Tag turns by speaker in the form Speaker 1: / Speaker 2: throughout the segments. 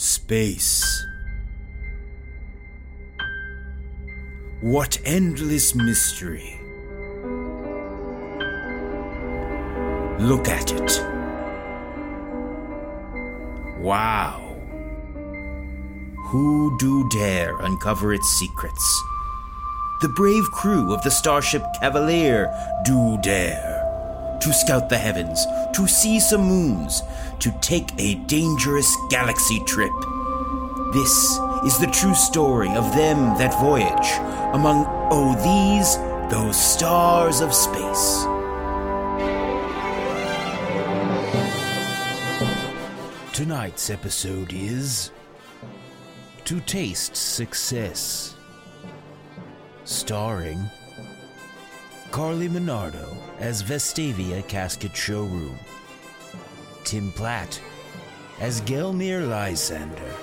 Speaker 1: Space. What endless mystery. Look at it. Wow. Who do dare uncover its secrets? The brave crew of the starship Cavalier do dare to scout the heavens, to see some moons, to take a dangerous galaxy trip. This is the true story of them that voyage among, oh, these, those stars of space. Tonight's episode is To Taste Success, starring Carly Monardo as Vestavia Casket Showroom, Tim Platt as Gelmire Lysander,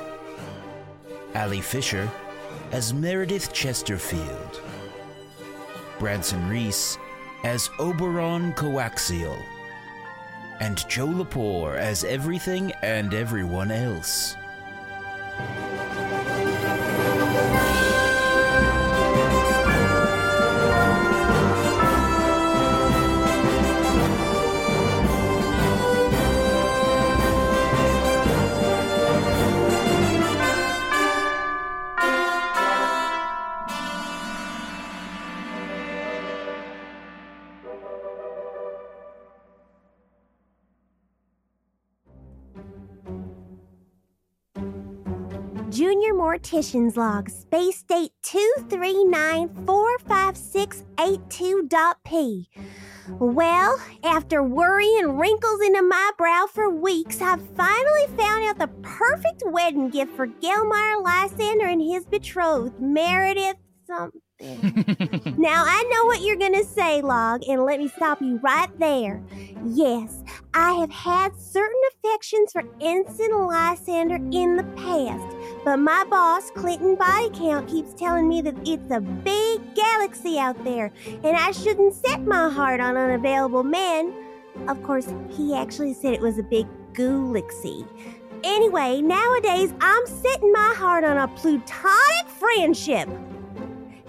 Speaker 1: Ali Fisher as Meredith Chesterfield, Branson Reese as Oberon Coaxial, and Joe Lepore as everything and everyone else.
Speaker 2: Mortician's Log, Space Date 2394568.2.p. Well, after worry and wrinkles into my brow for weeks, I've finally found out the perfect wedding gift for Gelmire Lysander and his betrothed, Meredith something. now, I know what you're going to say, Log, and let me stop you right there. Yes, I have had certain affections for Ensign Lysander in the past, but my boss, Clinton Body Count, keeps telling me that it's a big galaxy out there, and I shouldn't set my heart on unavailable men. Of course, he actually said it was a big galaxy. Anyway, nowadays I'm setting my heart on a plutonic friendship.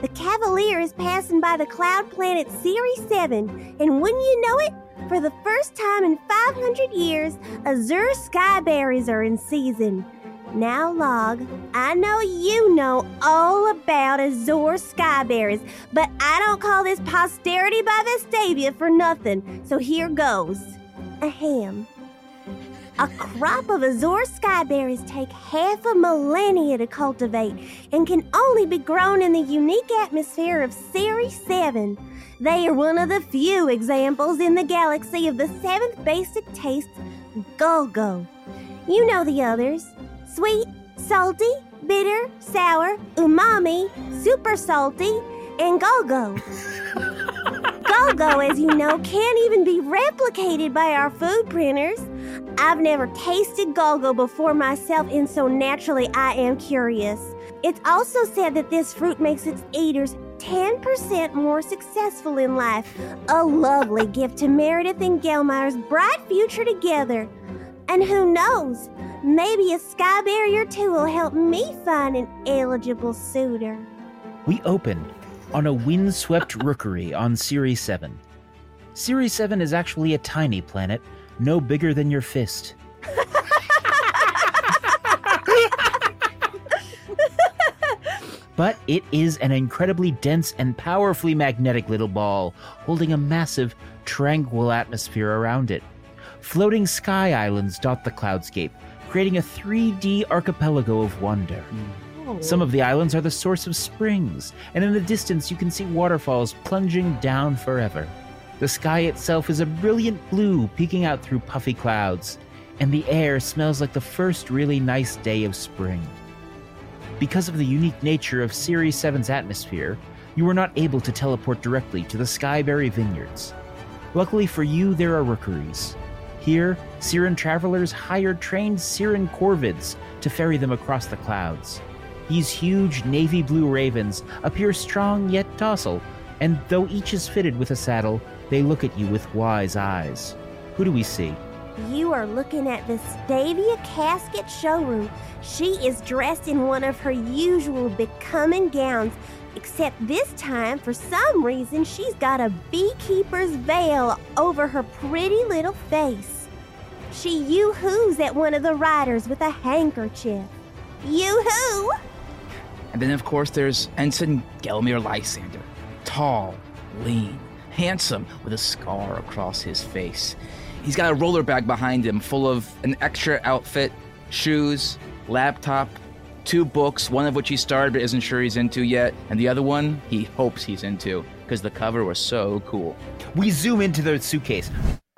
Speaker 2: The Cavalier is passing by the cloud planet Cirri 7, and wouldn't you know it? For the first time in 500 years, Azure skyberries are in season. Now, Log, I know you know all about Azure skyberries, but I don't call this posterity by Vestavia for nothing, so here goes. A ham. A crop of Azure skyberries take half a millennia to cultivate and can only be grown in the unique atmosphere of Cirri 7. They are one of the few examples in the galaxy of the seventh basic taste, Golgo. You know the others sweet, salty, bitter, sour, umami, super salty, and Golgo. Golgo, as you know, can't even be replicated by our food printers. I've never tasted Golgo before myself, and so naturally I am curious. It's also said that this fruit makes its eaters 10% more successful in life. A lovely gift to Meredith and Gelmire's bright future together. And who knows, maybe a skyberry or two will help me find an eligible suitor.
Speaker 3: We open on a windswept rookery on Cirri 7. Cirri 7 is actually a tiny planet, no bigger than your fist. but it is an incredibly dense and powerfully magnetic little ball, holding a massive, tranquil atmosphere around it. Floating sky islands dot the cloudscape, creating a 3D archipelago of wonder. Oh. Some of the islands are the source of springs, and in the distance you can see waterfalls plunging down forever. The sky itself is a brilliant blue peeking out through puffy clouds, and the air smells like the first really nice day of spring. Because of the unique nature of Cirri 7's atmosphere, you were not able to teleport directly to the Skyberry Vineyards. Luckily for you, there are rookeries. Here, Siren travelers hire trained Siren corvids to ferry them across the clouds. These huge navy blue ravens appear strong yet docile, and though each is fitted with a saddle, they look at you with wise eyes. Who do we see?
Speaker 2: You are looking at Vestavia Casket showroom. She is dressed in one of her usual becoming gowns, except this time, for some reason, she's got a beekeeper's veil over her pretty little face. She yoo-hoos at one of the riders with a handkerchief. Yoo-hoo!
Speaker 4: And then, of course, there's Ensign Gelmire Lysander. Tall, lean, handsome, with a scar across his face. He's got a roller bag behind him full of an extra outfit, shoes, laptop, two books, one of which he started but isn't sure he's into yet, and the other one he hopes he's into because the cover was so cool.
Speaker 3: We zoom into the suitcase.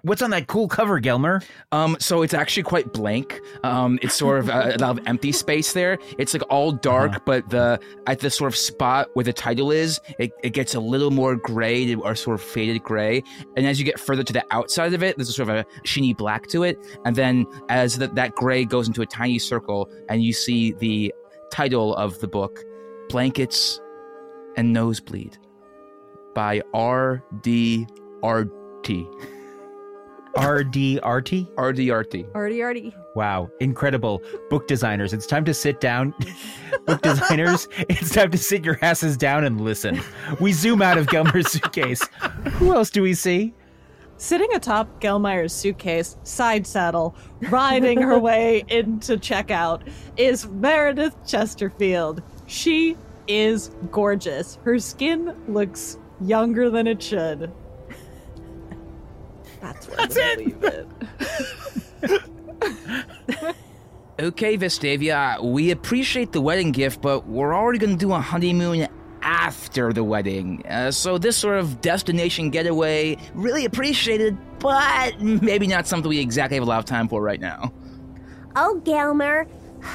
Speaker 3: What's on that cool cover, Gelmer?
Speaker 4: Um, so it's actually quite blank. Um, it's sort of a, a lot of empty space there. It's like all dark,
Speaker 3: Uh-huh.
Speaker 4: but the at the sort of spot where the title is, it, it gets a little more gray or sort of faded gray. And as you get further to the outside of it, there's a sort of a sheeny black to it. And then as the, that gray goes into a tiny circle, and you see the title of the book, "Blankets and Nosebleed" by R. D. R.T.
Speaker 3: RDRT?
Speaker 4: R.D.R.T.
Speaker 5: Already, already.
Speaker 3: Wow, incredible. Book designers, it's time to sit down. Book designers, it's time to sit your asses down and listen. We zoom out of Gelmer's suitcase. Who else do we see?
Speaker 5: Sitting atop Gelmeyer's suitcase, side saddle, riding her way into checkout, is Meredith Chesterfield. She is gorgeous. Her skin looks younger than it should. That's where That's I'm leave it.
Speaker 4: Okay, Vestavia, we appreciate the wedding gift, but we're already going to do a honeymoon after the wedding. Uh, so this sort of destination getaway, really appreciated, but maybe not something we exactly have a lot of time for right now.
Speaker 2: Oh, Gelmer,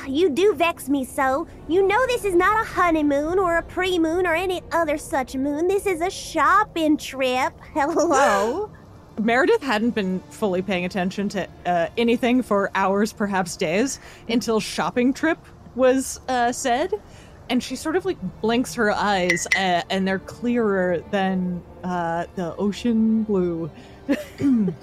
Speaker 2: you do vex me so. You know this is not a honeymoon or a pre-moon or any other such moon. This is a shopping trip. Hello.
Speaker 5: Meredith hadn't been fully paying attention to uh, anything for hours, perhaps days, until shopping trip was uh, said. And she sort of like blinks her eyes, uh, and they're clearer than uh, the ocean blue.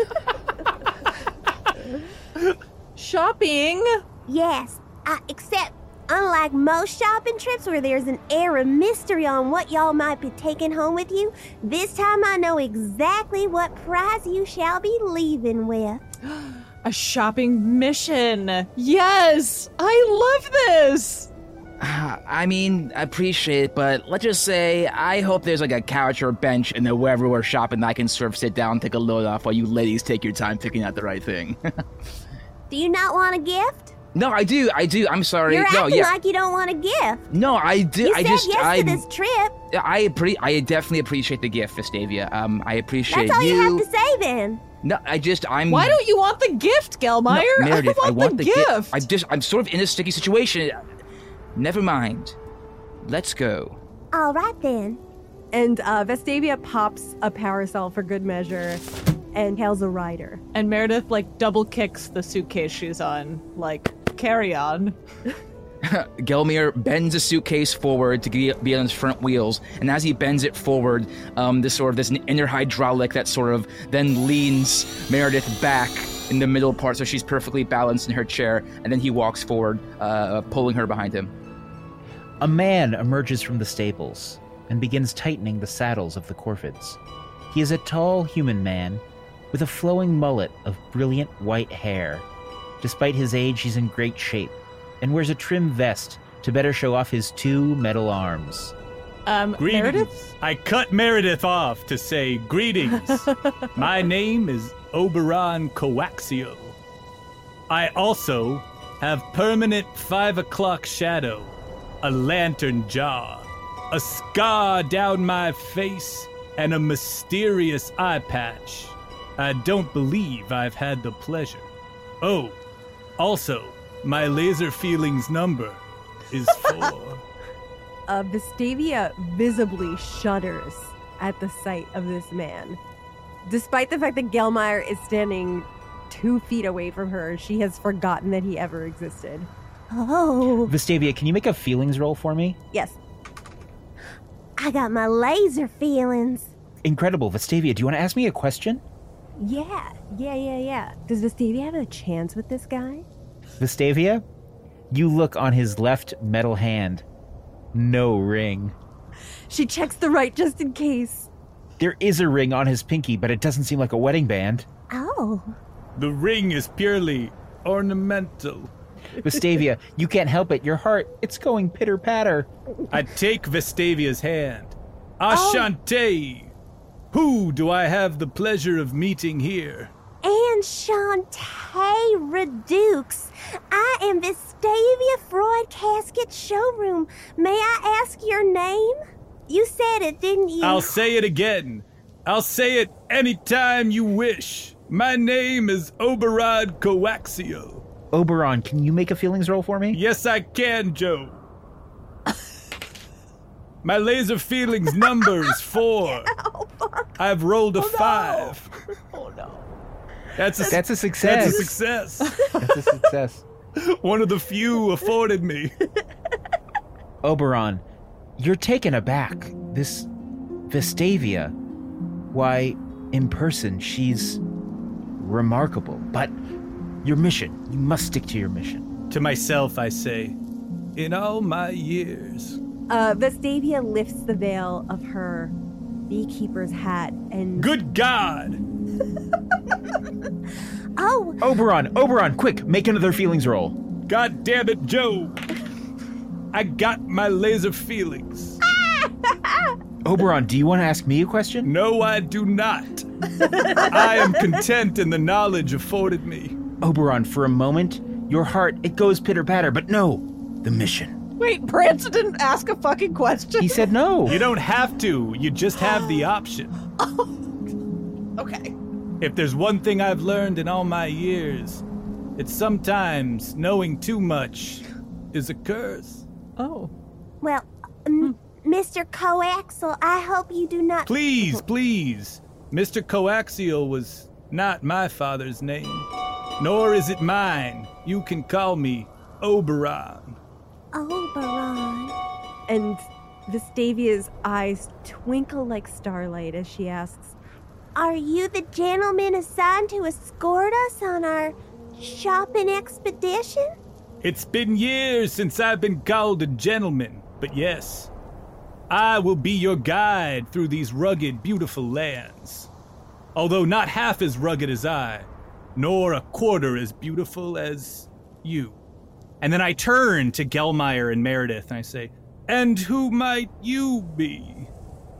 Speaker 5: shopping?
Speaker 2: yes, uh, except unlike most shopping trips where there's an air of mystery on what y'all might be taking home with you, this time I know exactly what prize you shall be leaving with.
Speaker 5: A shopping mission. Yes, I love this.
Speaker 4: I mean, I appreciate it, but let's just say I hope there's like a couch or a bench in the wherever we're shopping that I can sort of sit down, take a load off while you ladies take your time picking out the right thing.
Speaker 2: Do you not want a gift?
Speaker 4: No, I do, I do. I'm sorry.
Speaker 2: You're
Speaker 4: no,
Speaker 2: acting
Speaker 4: yeah.
Speaker 2: like you don't want a gift.
Speaker 4: no, I do.
Speaker 2: You
Speaker 4: I
Speaker 2: said
Speaker 4: just,
Speaker 2: yes
Speaker 4: I,
Speaker 2: to this trip.
Speaker 4: I appre- I definitely appreciate the gift, Vestavia. Um, I appreciate it.
Speaker 2: That's all you.
Speaker 4: you.
Speaker 2: have to say then.
Speaker 4: No, I just I'm.
Speaker 5: Why don't you want the gift, Gelmeyer?
Speaker 4: No, Meredith,
Speaker 5: I want, the,
Speaker 4: gi-
Speaker 5: gift.
Speaker 4: I'm just I'm sort of in a sticky situation. Never mind. Let's go.
Speaker 2: All right then.
Speaker 6: And uh, Vestavia pops a parasol for good measure and hails a rider.
Speaker 5: And Meredith like double kicks the suitcase she's on, like carry on.
Speaker 4: Gelmire bends a suitcase forward to be on his front wheels, and as he bends it forward, um, this sort of this inner hydraulic that sort of then leans Meredith back in the middle part, so she's perfectly balanced in her chair, and then he walks forward, uh, pulling her behind him.
Speaker 3: A man emerges from the stables and begins tightening the saddles of the Corvids. He is a tall human man with a flowing mullet of brilliant white hair. Despite his age, he's in great shape and wears a trim vest to better show off his two metal arms.
Speaker 5: Um,
Speaker 7: Greetings.
Speaker 5: Meredith.
Speaker 7: I cut Meredith off to say greetings. My name is Oberon Coaxial. I also have permanent five o'clock shadow, a lantern jaw, a scar down my face, and a mysterious eye patch. I don't believe I've had the pleasure. Oh, also, my laser feelings number is four.
Speaker 6: Uh, Vestavia visibly shudders at the sight of this man. Despite the fact that Gelmeyer is standing two feet away from her, she has forgotten that he ever existed.
Speaker 2: Oh,
Speaker 3: Vestavia, can you make a feelings roll for me?
Speaker 6: Yes.
Speaker 2: I got my laser feelings.
Speaker 3: Incredible. Vestavia, do you want to ask me a question?
Speaker 6: Yeah, yeah, yeah, yeah. Does Vestavia have a chance with this guy?
Speaker 3: Vestavia, you look on his left metal hand. No ring.
Speaker 6: She checks the right just in case.
Speaker 3: There is a ring on his pinky, but it doesn't seem like a wedding band.
Speaker 2: Oh,
Speaker 7: The ring is purely ornamental.
Speaker 3: Vestavia, you can't help it. Your heart, it's going pitter patter.
Speaker 7: I take Vestavia's hand. Oh. Ashante! Who do I have the pleasure of meeting here?
Speaker 2: and Shantae Redukes. I am Vestavia Freud Casket Showroom. May I ask your name? You said it, didn't you?
Speaker 7: I'll say it again. I'll say it anytime you wish. My name is Oberon Coaxial.
Speaker 3: Oberon, can you make a feelings roll for me?
Speaker 7: Yes, I can, Joe. My laser feelings number is four. Oh, I've rolled a oh, five.
Speaker 5: Oh no.
Speaker 7: That's a,
Speaker 3: That's a success.
Speaker 7: that's a
Speaker 3: success.
Speaker 7: success.
Speaker 3: That's a success.
Speaker 7: One of the few afforded me.
Speaker 3: Oberon, you're taken aback. This Vestavia, why, in person, she's remarkable. But your mission, you must stick to your mission.
Speaker 7: To myself, I say, in all my years,
Speaker 6: Uh, Vestavia lifts the veil of her beekeeper's hat and
Speaker 7: good God!
Speaker 2: oh,
Speaker 3: Oberon, Oberon, quick, make another feelings roll.
Speaker 7: God damn it, Joe! I got my laser feelings.
Speaker 3: Oberon, do you want to ask me a question?
Speaker 7: No, I do not. I am content in the knowledge afforded me.
Speaker 3: Oberon, for a moment, your heart, it goes pitter patter, but no, the mission.
Speaker 5: Wait, Branson didn't ask a fucking question.
Speaker 3: He said no.
Speaker 7: You don't have to, you just have the option.
Speaker 5: Okay.
Speaker 7: If there's one thing I've learned in all my years, it's sometimes knowing too much is a curse.
Speaker 5: Oh.
Speaker 2: well, um, Mr. Coaxial, I hope you do not.
Speaker 7: Please, please. Mr. Coaxial was not my father's name, nor is it mine. You can call me Oberon.
Speaker 2: Oh, Oberon.
Speaker 6: and Vestavia's eyes twinkle like starlight as she asks,
Speaker 2: Are you the gentleman assigned to escort us on our shopping expedition?
Speaker 7: It's been years since I've been called a gentleman, but yes, I will be your guide through these rugged, beautiful lands. Although not half as rugged as I, nor a quarter as beautiful as you. And then I turn to Gelmeyer and Meredith and I say, And who might you be?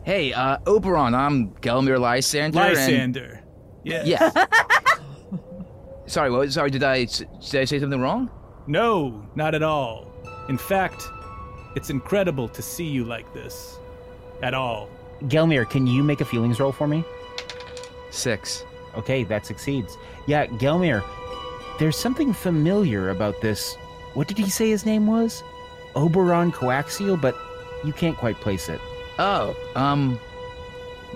Speaker 4: Hey, uh, Oberon, I'm Gelmire Lysander. and-
Speaker 7: Lysander. Yes.
Speaker 4: Yeah. sorry, what? Sorry, did I s- did I say something wrong?
Speaker 7: No, not at all. In fact, it's incredible to see you like this. At all.
Speaker 3: Gelmire, can you make a feelings roll for me?
Speaker 4: Six.
Speaker 3: Okay, that succeeds. Yeah, Gelmire, there's something familiar about this. What did he say his name was? Oberon Coaxial, but you can't quite place it.
Speaker 4: Oh, um,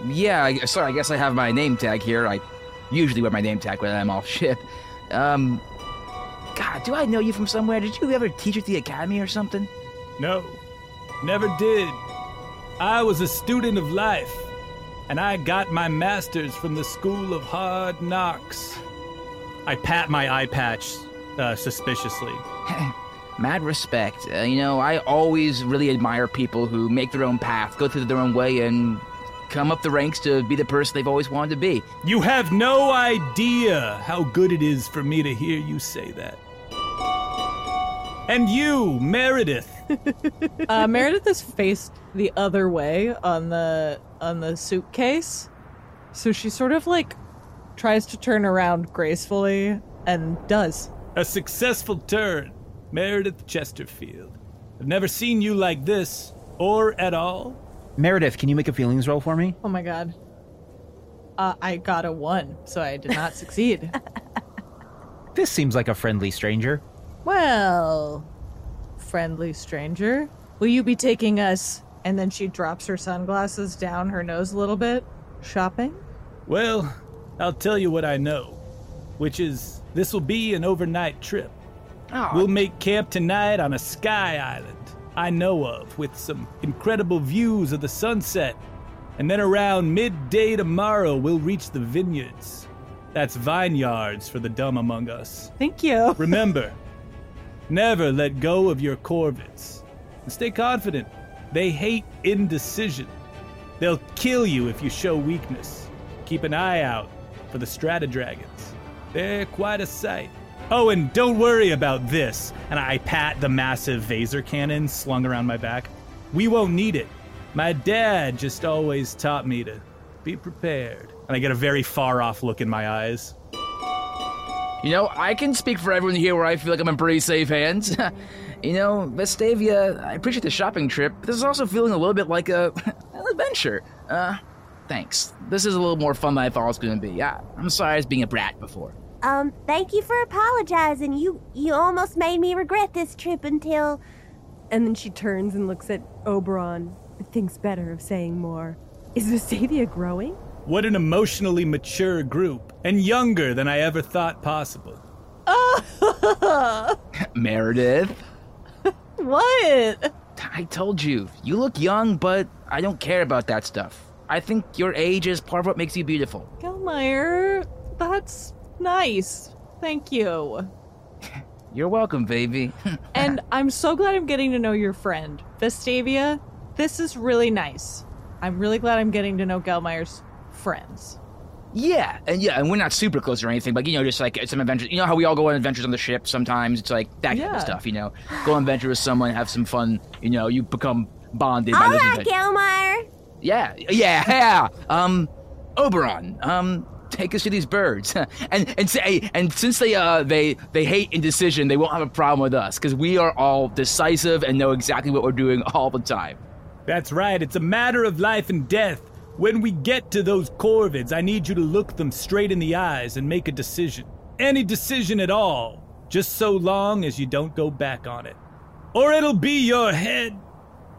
Speaker 4: yeah. I, sorry, I guess I have my name tag here. I usually wear my name tag when I'm off ship. Um, God, do I know you from somewhere? Did you ever teach at the academy or something?
Speaker 7: No, never did. I was a student of life, and I got my master's from the School of Hard Knocks. I pat my eye patch uh, suspiciously.
Speaker 4: Mad respect. Uh, you know, I always really admire people who make their own path, go through their own way, and come up the ranks to be the person they've always wanted to be.
Speaker 7: You have no idea how good it is for me to hear you say that. And you, Meredith.
Speaker 5: Uh, Meredith is faced the other way on the on the suitcase, so she sort of like tries to turn around gracefully and does.
Speaker 7: A successful turn, Meredith Chesterfield. I've never seen you like this, or at all.
Speaker 3: Meredith, can you make a feelings roll for me?
Speaker 5: Oh my god. Uh, I got a one, so I did not succeed.
Speaker 3: This seems like a friendly stranger.
Speaker 5: Well, friendly stranger, will you be taking us? And then she drops her sunglasses down her nose a little bit. Shopping?
Speaker 7: Well, I'll tell you what I know, which is this will be an overnight trip.
Speaker 4: Oh,
Speaker 7: We'll make camp tonight on a sky island I know of with some incredible views of the sunset. And then around midday tomorrow, we'll reach the vineyards. That's vineyards for the dumb among us.
Speaker 5: Thank you.
Speaker 7: Remember, never let go of your corvids. And stay confident. They hate indecision. They'll kill you if you show weakness. Keep an eye out for the strata dragons. They're quite a sight. Oh, and don't worry about this. And I pat the massive Vaser cannon slung around my back. We won't need it. My dad just always taught me to be prepared. And I get a very far off look in my eyes.
Speaker 4: You know, I can speak for everyone here where I feel like I'm in pretty safe hands. you know, Vestavia, I appreciate the shopping trip, but this is also feeling a little bit like a an adventure. Uh, thanks. This is a little more fun than I thought it was going to be. Yeah, I'm sorry I was being a brat before.
Speaker 2: Um, thank you for apologizing. You you almost made me regret this trip until
Speaker 6: And then she turns and looks at Oberon, and thinks better of saying more. Is Vestavia growing?
Speaker 7: What an emotionally mature group, and younger than I ever thought possible.
Speaker 4: Meredith,
Speaker 5: what?
Speaker 4: I told you, you look young, but I don't care about that stuff. I think your age is part of what makes you beautiful.
Speaker 5: Gelmeyer, that's nice. Thank you.
Speaker 4: You're welcome, baby.
Speaker 5: And I'm so glad I'm getting to know your friend, Vestavia. This is really nice. I'm really glad I'm getting to know Gelmeyer's friends.
Speaker 4: Yeah, and yeah, and we're not super close or anything, but you know, just like some adventures. You know how we all go on adventures on the ship sometimes? It's like that kind of stuff, you know? Go on adventure with someone, have some fun, you know, you become bonded by
Speaker 2: all
Speaker 4: those
Speaker 2: right. Gelmeyer.
Speaker 4: Yeah, yeah, yeah. Um, Oberon, um, take us to these birds, and and say, and since they uh they they hate indecision, they won't have a problem with us because we are all decisive and know exactly what we're doing all the time.
Speaker 7: That's right, it's a matter of life and death. When we get to those corvids, I need you to look them straight in the eyes and make a decision. Any decision at all, just so long as you don't go back on it. Or it'll be your head.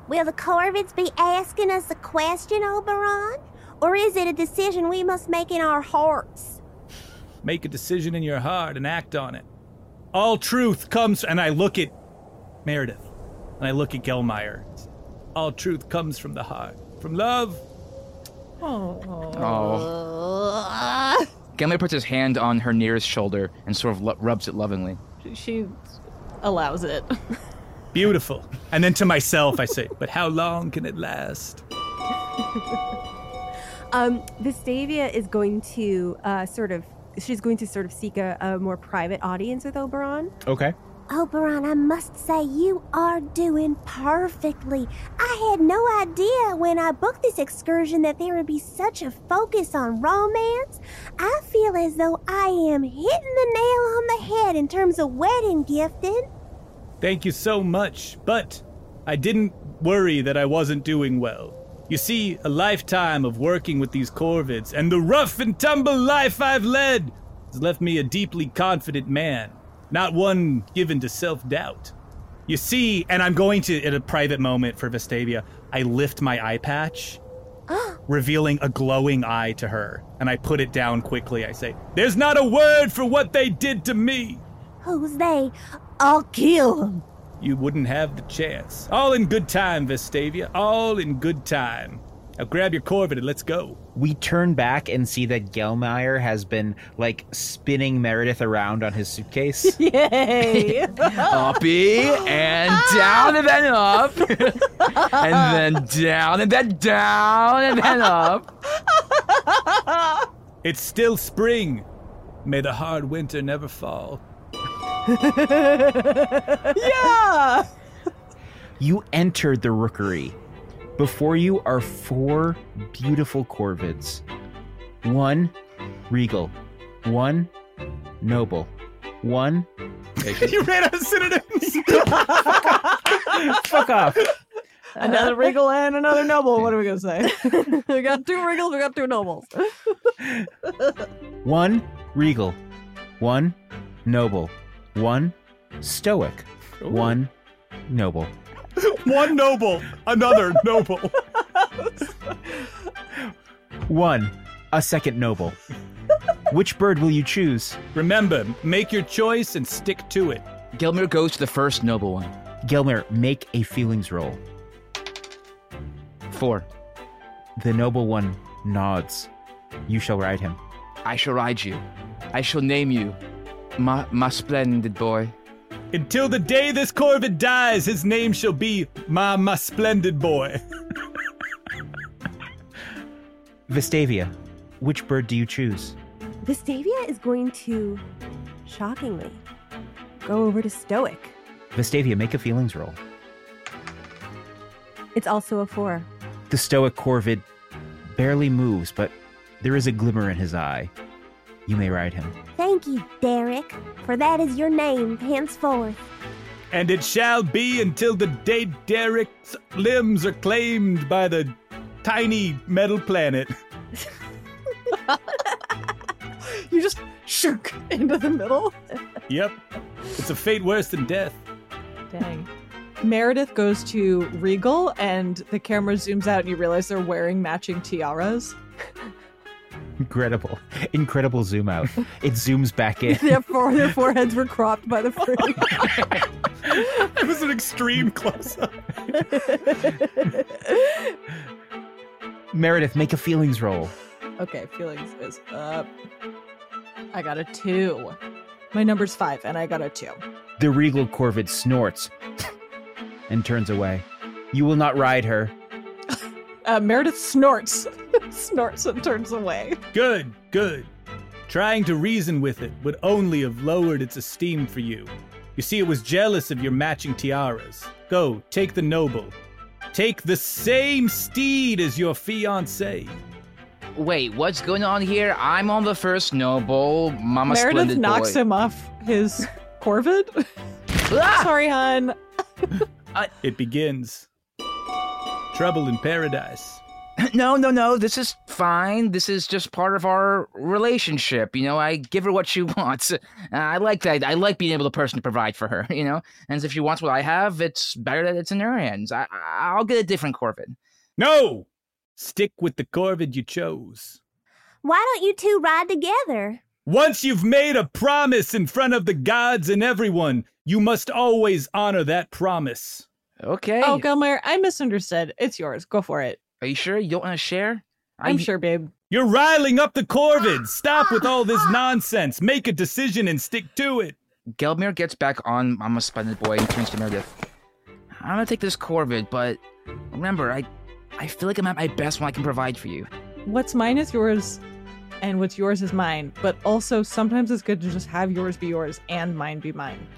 Speaker 2: Will the Corvids be asking us a question, Oberon? Or is it a decision we must make in our hearts?
Speaker 7: Make a decision in your heart and act on it. All truth comes, and I look at Meredith, and I look at Gelmeyer. All truth comes from the heart, from love.
Speaker 4: Oh. Gimli puts his hand on her nearest shoulder and sort of lo- rubs it lovingly.
Speaker 5: She- She allows it.
Speaker 7: Beautiful. And then to myself, I say, but how long can it last?
Speaker 6: Um, Vestavia is going to uh, sort of, she's going to sort of seek a, a more private audience with Oberon.
Speaker 3: Okay.
Speaker 2: Oberon, I must say you are doing perfectly. I had no idea when I booked this excursion that there would be such a focus on romance. I feel as though I am hitting the nail on the head in terms of wedding gifting.
Speaker 7: Thank you so much, but I didn't worry that I wasn't doing well. You see, a lifetime of working with these Corvids and the rough and tumble life I've led has left me a deeply confident man, not one given to self doubt. You see, and I'm going to, in a private moment for Vestavia, I lift my eye patch, revealing a glowing eye to her, and I put it down quickly. I say, There's not a word for what they did to me.
Speaker 2: Who's they? I'll kill them.
Speaker 7: You wouldn't have the chance. All in good time, Vestavia. All in good time. Now grab your Corvid and let's go.
Speaker 3: We turn back and see that Gelmeyer has been like spinning Meredith around on his suitcase.
Speaker 5: Yay!
Speaker 4: Uppy and down and then up, and then down and then down and then up.
Speaker 7: It's still spring. May the hard winter never fall.
Speaker 5: yeah!
Speaker 3: You enter the rookery. Before you are four beautiful corvids. One regal, one noble, one
Speaker 7: you ran out of synonyms.
Speaker 3: fuck off.
Speaker 5: Another uh, regal and another noble. What are we gonna say?
Speaker 6: we got two regals, we got two nobles.
Speaker 3: One regal, one noble, one stoic, one noble.
Speaker 7: One noble, another noble.
Speaker 3: One, a second noble. Which bird will you choose?
Speaker 7: Remember, make your choice and stick to it.
Speaker 4: Gilmer goes to the first noble one.
Speaker 3: Gelmer, make a feelings roll.
Speaker 4: Four.
Speaker 3: The noble one nods. You shall ride him.
Speaker 4: I shall ride you. I shall name you my, my splendid boy.
Speaker 7: Until the day this corvid dies, his name shall be my, my splendid boy.
Speaker 3: Vestavia, which bird do you choose?
Speaker 6: Vestavia is going to, shockingly, go over to Stoic.
Speaker 3: Vestavia, make a feelings roll.
Speaker 6: It's also a four.
Speaker 3: The stoic Corvid barely moves, but there is a glimmer in his eye. You may ride him.
Speaker 2: Thank you, Derek, for that is your name henceforth.
Speaker 7: And it shall be until the day Derek's limbs are claimed by the tiny metal planet.
Speaker 5: You just shook into the middle.
Speaker 7: Yep. It's a fate worse than death.
Speaker 5: Dang. Meredith goes to Regal, and the camera zooms out, and you realize they're wearing matching tiaras.
Speaker 3: Incredible. Incredible zoom out. It zooms back in.
Speaker 6: their, fore- their foreheads were cropped by the frame.
Speaker 7: It was an extreme close up.
Speaker 3: Meredith, make a feelings roll.
Speaker 5: Okay, feelings is up. I got a two. My number's five, and I got a two.
Speaker 3: The regal Corvid snorts and turns away. You will not ride her.
Speaker 5: Uh, Meredith snorts, snorts, and turns away.
Speaker 7: Good, good. Trying to reason with it would only have lowered its esteem for you. You see, it was jealous of your matching tiaras. Go, take the noble. Take the same steed as your fiancée.
Speaker 4: Wait, what's going on here? I'm on the first noble. Mama
Speaker 5: Meredith
Speaker 4: splendid
Speaker 5: knocks
Speaker 4: boy.
Speaker 5: him off his Corvid.
Speaker 4: Ah!
Speaker 5: Sorry, hon.
Speaker 7: It begins. Trouble in paradise.
Speaker 4: No, no, no. This is fine. This is just part of our relationship. You know, I give her what she wants. Uh, I like that. I like being able to person to provide for her. You know, and if she wants what I have, it's better that it's in her hands. I, I'll get a different Corvid.
Speaker 7: No! Stick with the Corvid you chose.
Speaker 2: Why don't you two ride together?
Speaker 7: Once you've made a promise in front of the gods and everyone, you must always honor that promise.
Speaker 4: Okay.
Speaker 5: Oh, Gelmeyer, I misunderstood. It's yours. Go for it.
Speaker 4: Are you sure you don't want to share?
Speaker 5: I'm sure, babe.
Speaker 7: You're riling up the Corvid. Stop with all this nonsense. Make a decision and stick to it.
Speaker 4: Gelmire gets back on Mama Splendid Boy and turns to Meredith. I'm gonna take this Corvid, but remember, I, I feel like I'm at my best when I can provide for you.
Speaker 5: What's mine is yours, and what's yours is mine. But also, sometimes it's good to just have yours be yours and mine be mine.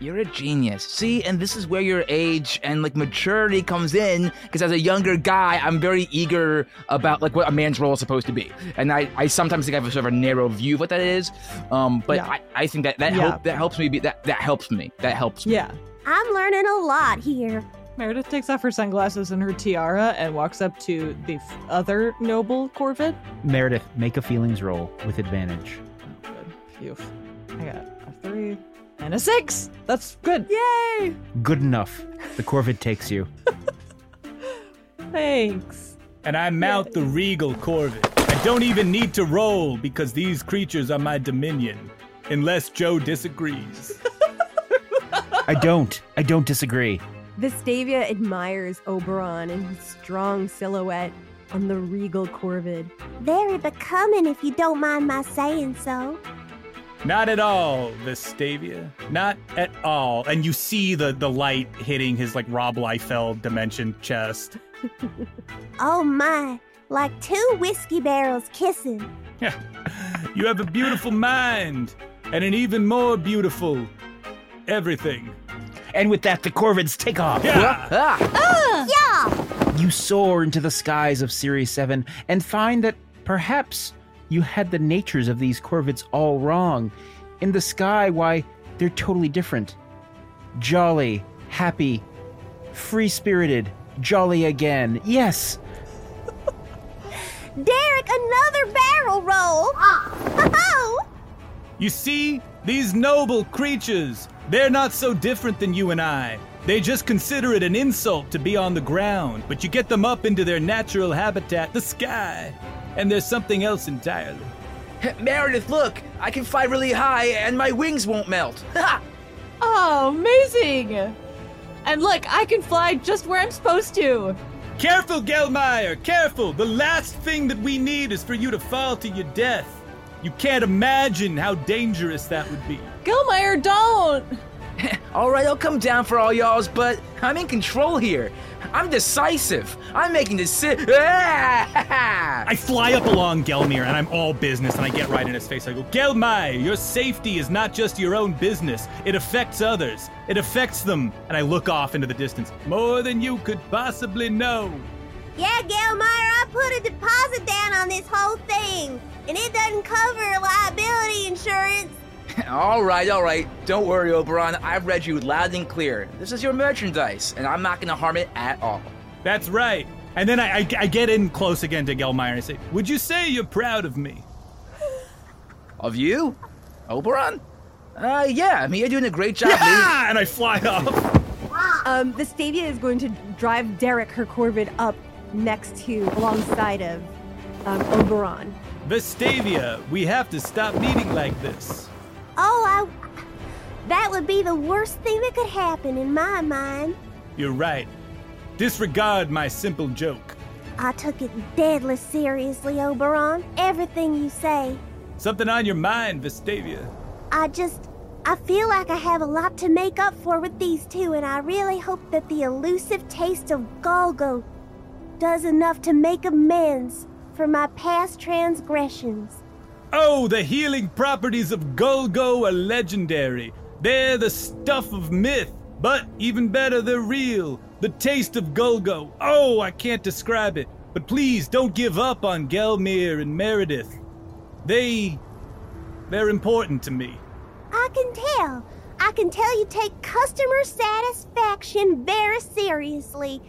Speaker 4: You're a genius. See, and this is where your age and like maturity comes in. Because as a younger guy, I'm very eager about like what a man's role is supposed to be, and I, I sometimes think I have a sort of a narrow view of what that is. Um, but
Speaker 5: Yeah.
Speaker 4: I, I think that that
Speaker 5: Yeah.
Speaker 4: help that helps me be that that helps me. That helps me.
Speaker 5: Yeah.
Speaker 2: I'm learning a lot here.
Speaker 5: Meredith takes off her sunglasses and her tiara and walks up to the f- other noble Corvid.
Speaker 3: Meredith, make a feelings roll with advantage.
Speaker 5: Oh, good. Phew. I got a three and a six. That's good.
Speaker 6: Yay!
Speaker 3: Good enough. The Corvid takes you.
Speaker 5: Thanks.
Speaker 7: And I mount the regal Corvid. I don't even need to roll because these creatures are my dominion. Unless Joe disagrees.
Speaker 3: I don't. I don't disagree.
Speaker 6: Vestavia admires Oberon and his strong silhouette on the regal Corvid.
Speaker 2: Very becoming, if you don't mind my saying so.
Speaker 7: Not at all, Vestavia. Not at all. And you see the, the light hitting his like Rob Liefeld dimension chest.
Speaker 2: Oh my, like two whiskey barrels kissing.
Speaker 7: You have a beautiful mind and an even more beautiful everything.
Speaker 3: And with that, the Corvids take off.
Speaker 7: Yeah.
Speaker 4: Ah!
Speaker 2: Yeah!
Speaker 3: You soar into the skies of Cirri 7 and find that perhaps you had the natures of these Corvids all wrong. In the sky, why, they're totally different. Jolly, happy, free spirited, jolly again. Yes,
Speaker 2: Derek, another barrel roll! Oh!
Speaker 7: You see, these noble creatures, they're not so different than you and I. They just consider it an insult to be on the ground, but you get them up into their natural habitat, the sky, and there's something else entirely.
Speaker 4: Meredith, look! I can fly really high, and my wings won't melt. Ha!
Speaker 5: Oh, amazing! And look, I can fly just where I'm supposed to.
Speaker 7: Careful, Gelmeyer, careful! The last thing that we need is for you to fall to your death. You can't imagine how dangerous that would be.
Speaker 5: Gilmire, don't!
Speaker 4: All right, I'll come down for all y'all's, but I'm in control here. I'm decisive. I'm making decisions.
Speaker 7: I fly up along Gelmire and I'm all business and I get right in his face. I go, Gelmire, your safety is not just your own business. It affects others. It affects them. And I look off into the distance. More than you could possibly know.
Speaker 2: Yeah, Gelmire, I put a deposit down on this whole thing, and it doesn't cover liability insurance.
Speaker 4: all right, all right. Don't worry, Oberon. I've read you loud and clear. This is your merchandise, and I'm not going to harm it at all.
Speaker 7: That's right. And then I, I, I get in close again to Gelmire and I say, Would you say you're proud of me?
Speaker 4: Of you? Oberon? Uh, yeah. I mean, you're doing a great job. leading-
Speaker 7: Ah! And I fly off.
Speaker 6: Um, Vestavia is going to drive Derek, her Corvid, up next to, alongside of um, Oberon.
Speaker 7: Vestavia, we have to stop meeting like this.
Speaker 2: That would be the worst thing that could happen in my mind.
Speaker 7: You're right. Disregard my simple joke.
Speaker 2: I took it deadly seriously, Oberon. Everything you say.
Speaker 7: Something on your mind, Vestavia.
Speaker 2: I just. I feel like I have a lot to make up for with these two, and I really hope that the elusive taste of Golgo does enough to make amends for my past transgressions.
Speaker 7: Oh, the healing properties of Golgo are legendary. They're the stuff of myth, but even better, they're real. The taste of Golgo. Oh, I can't describe it. But please don't give up on Gelmire and Meredith. They. they're important to me.
Speaker 2: I can tell. I can tell you take customer satisfaction very seriously,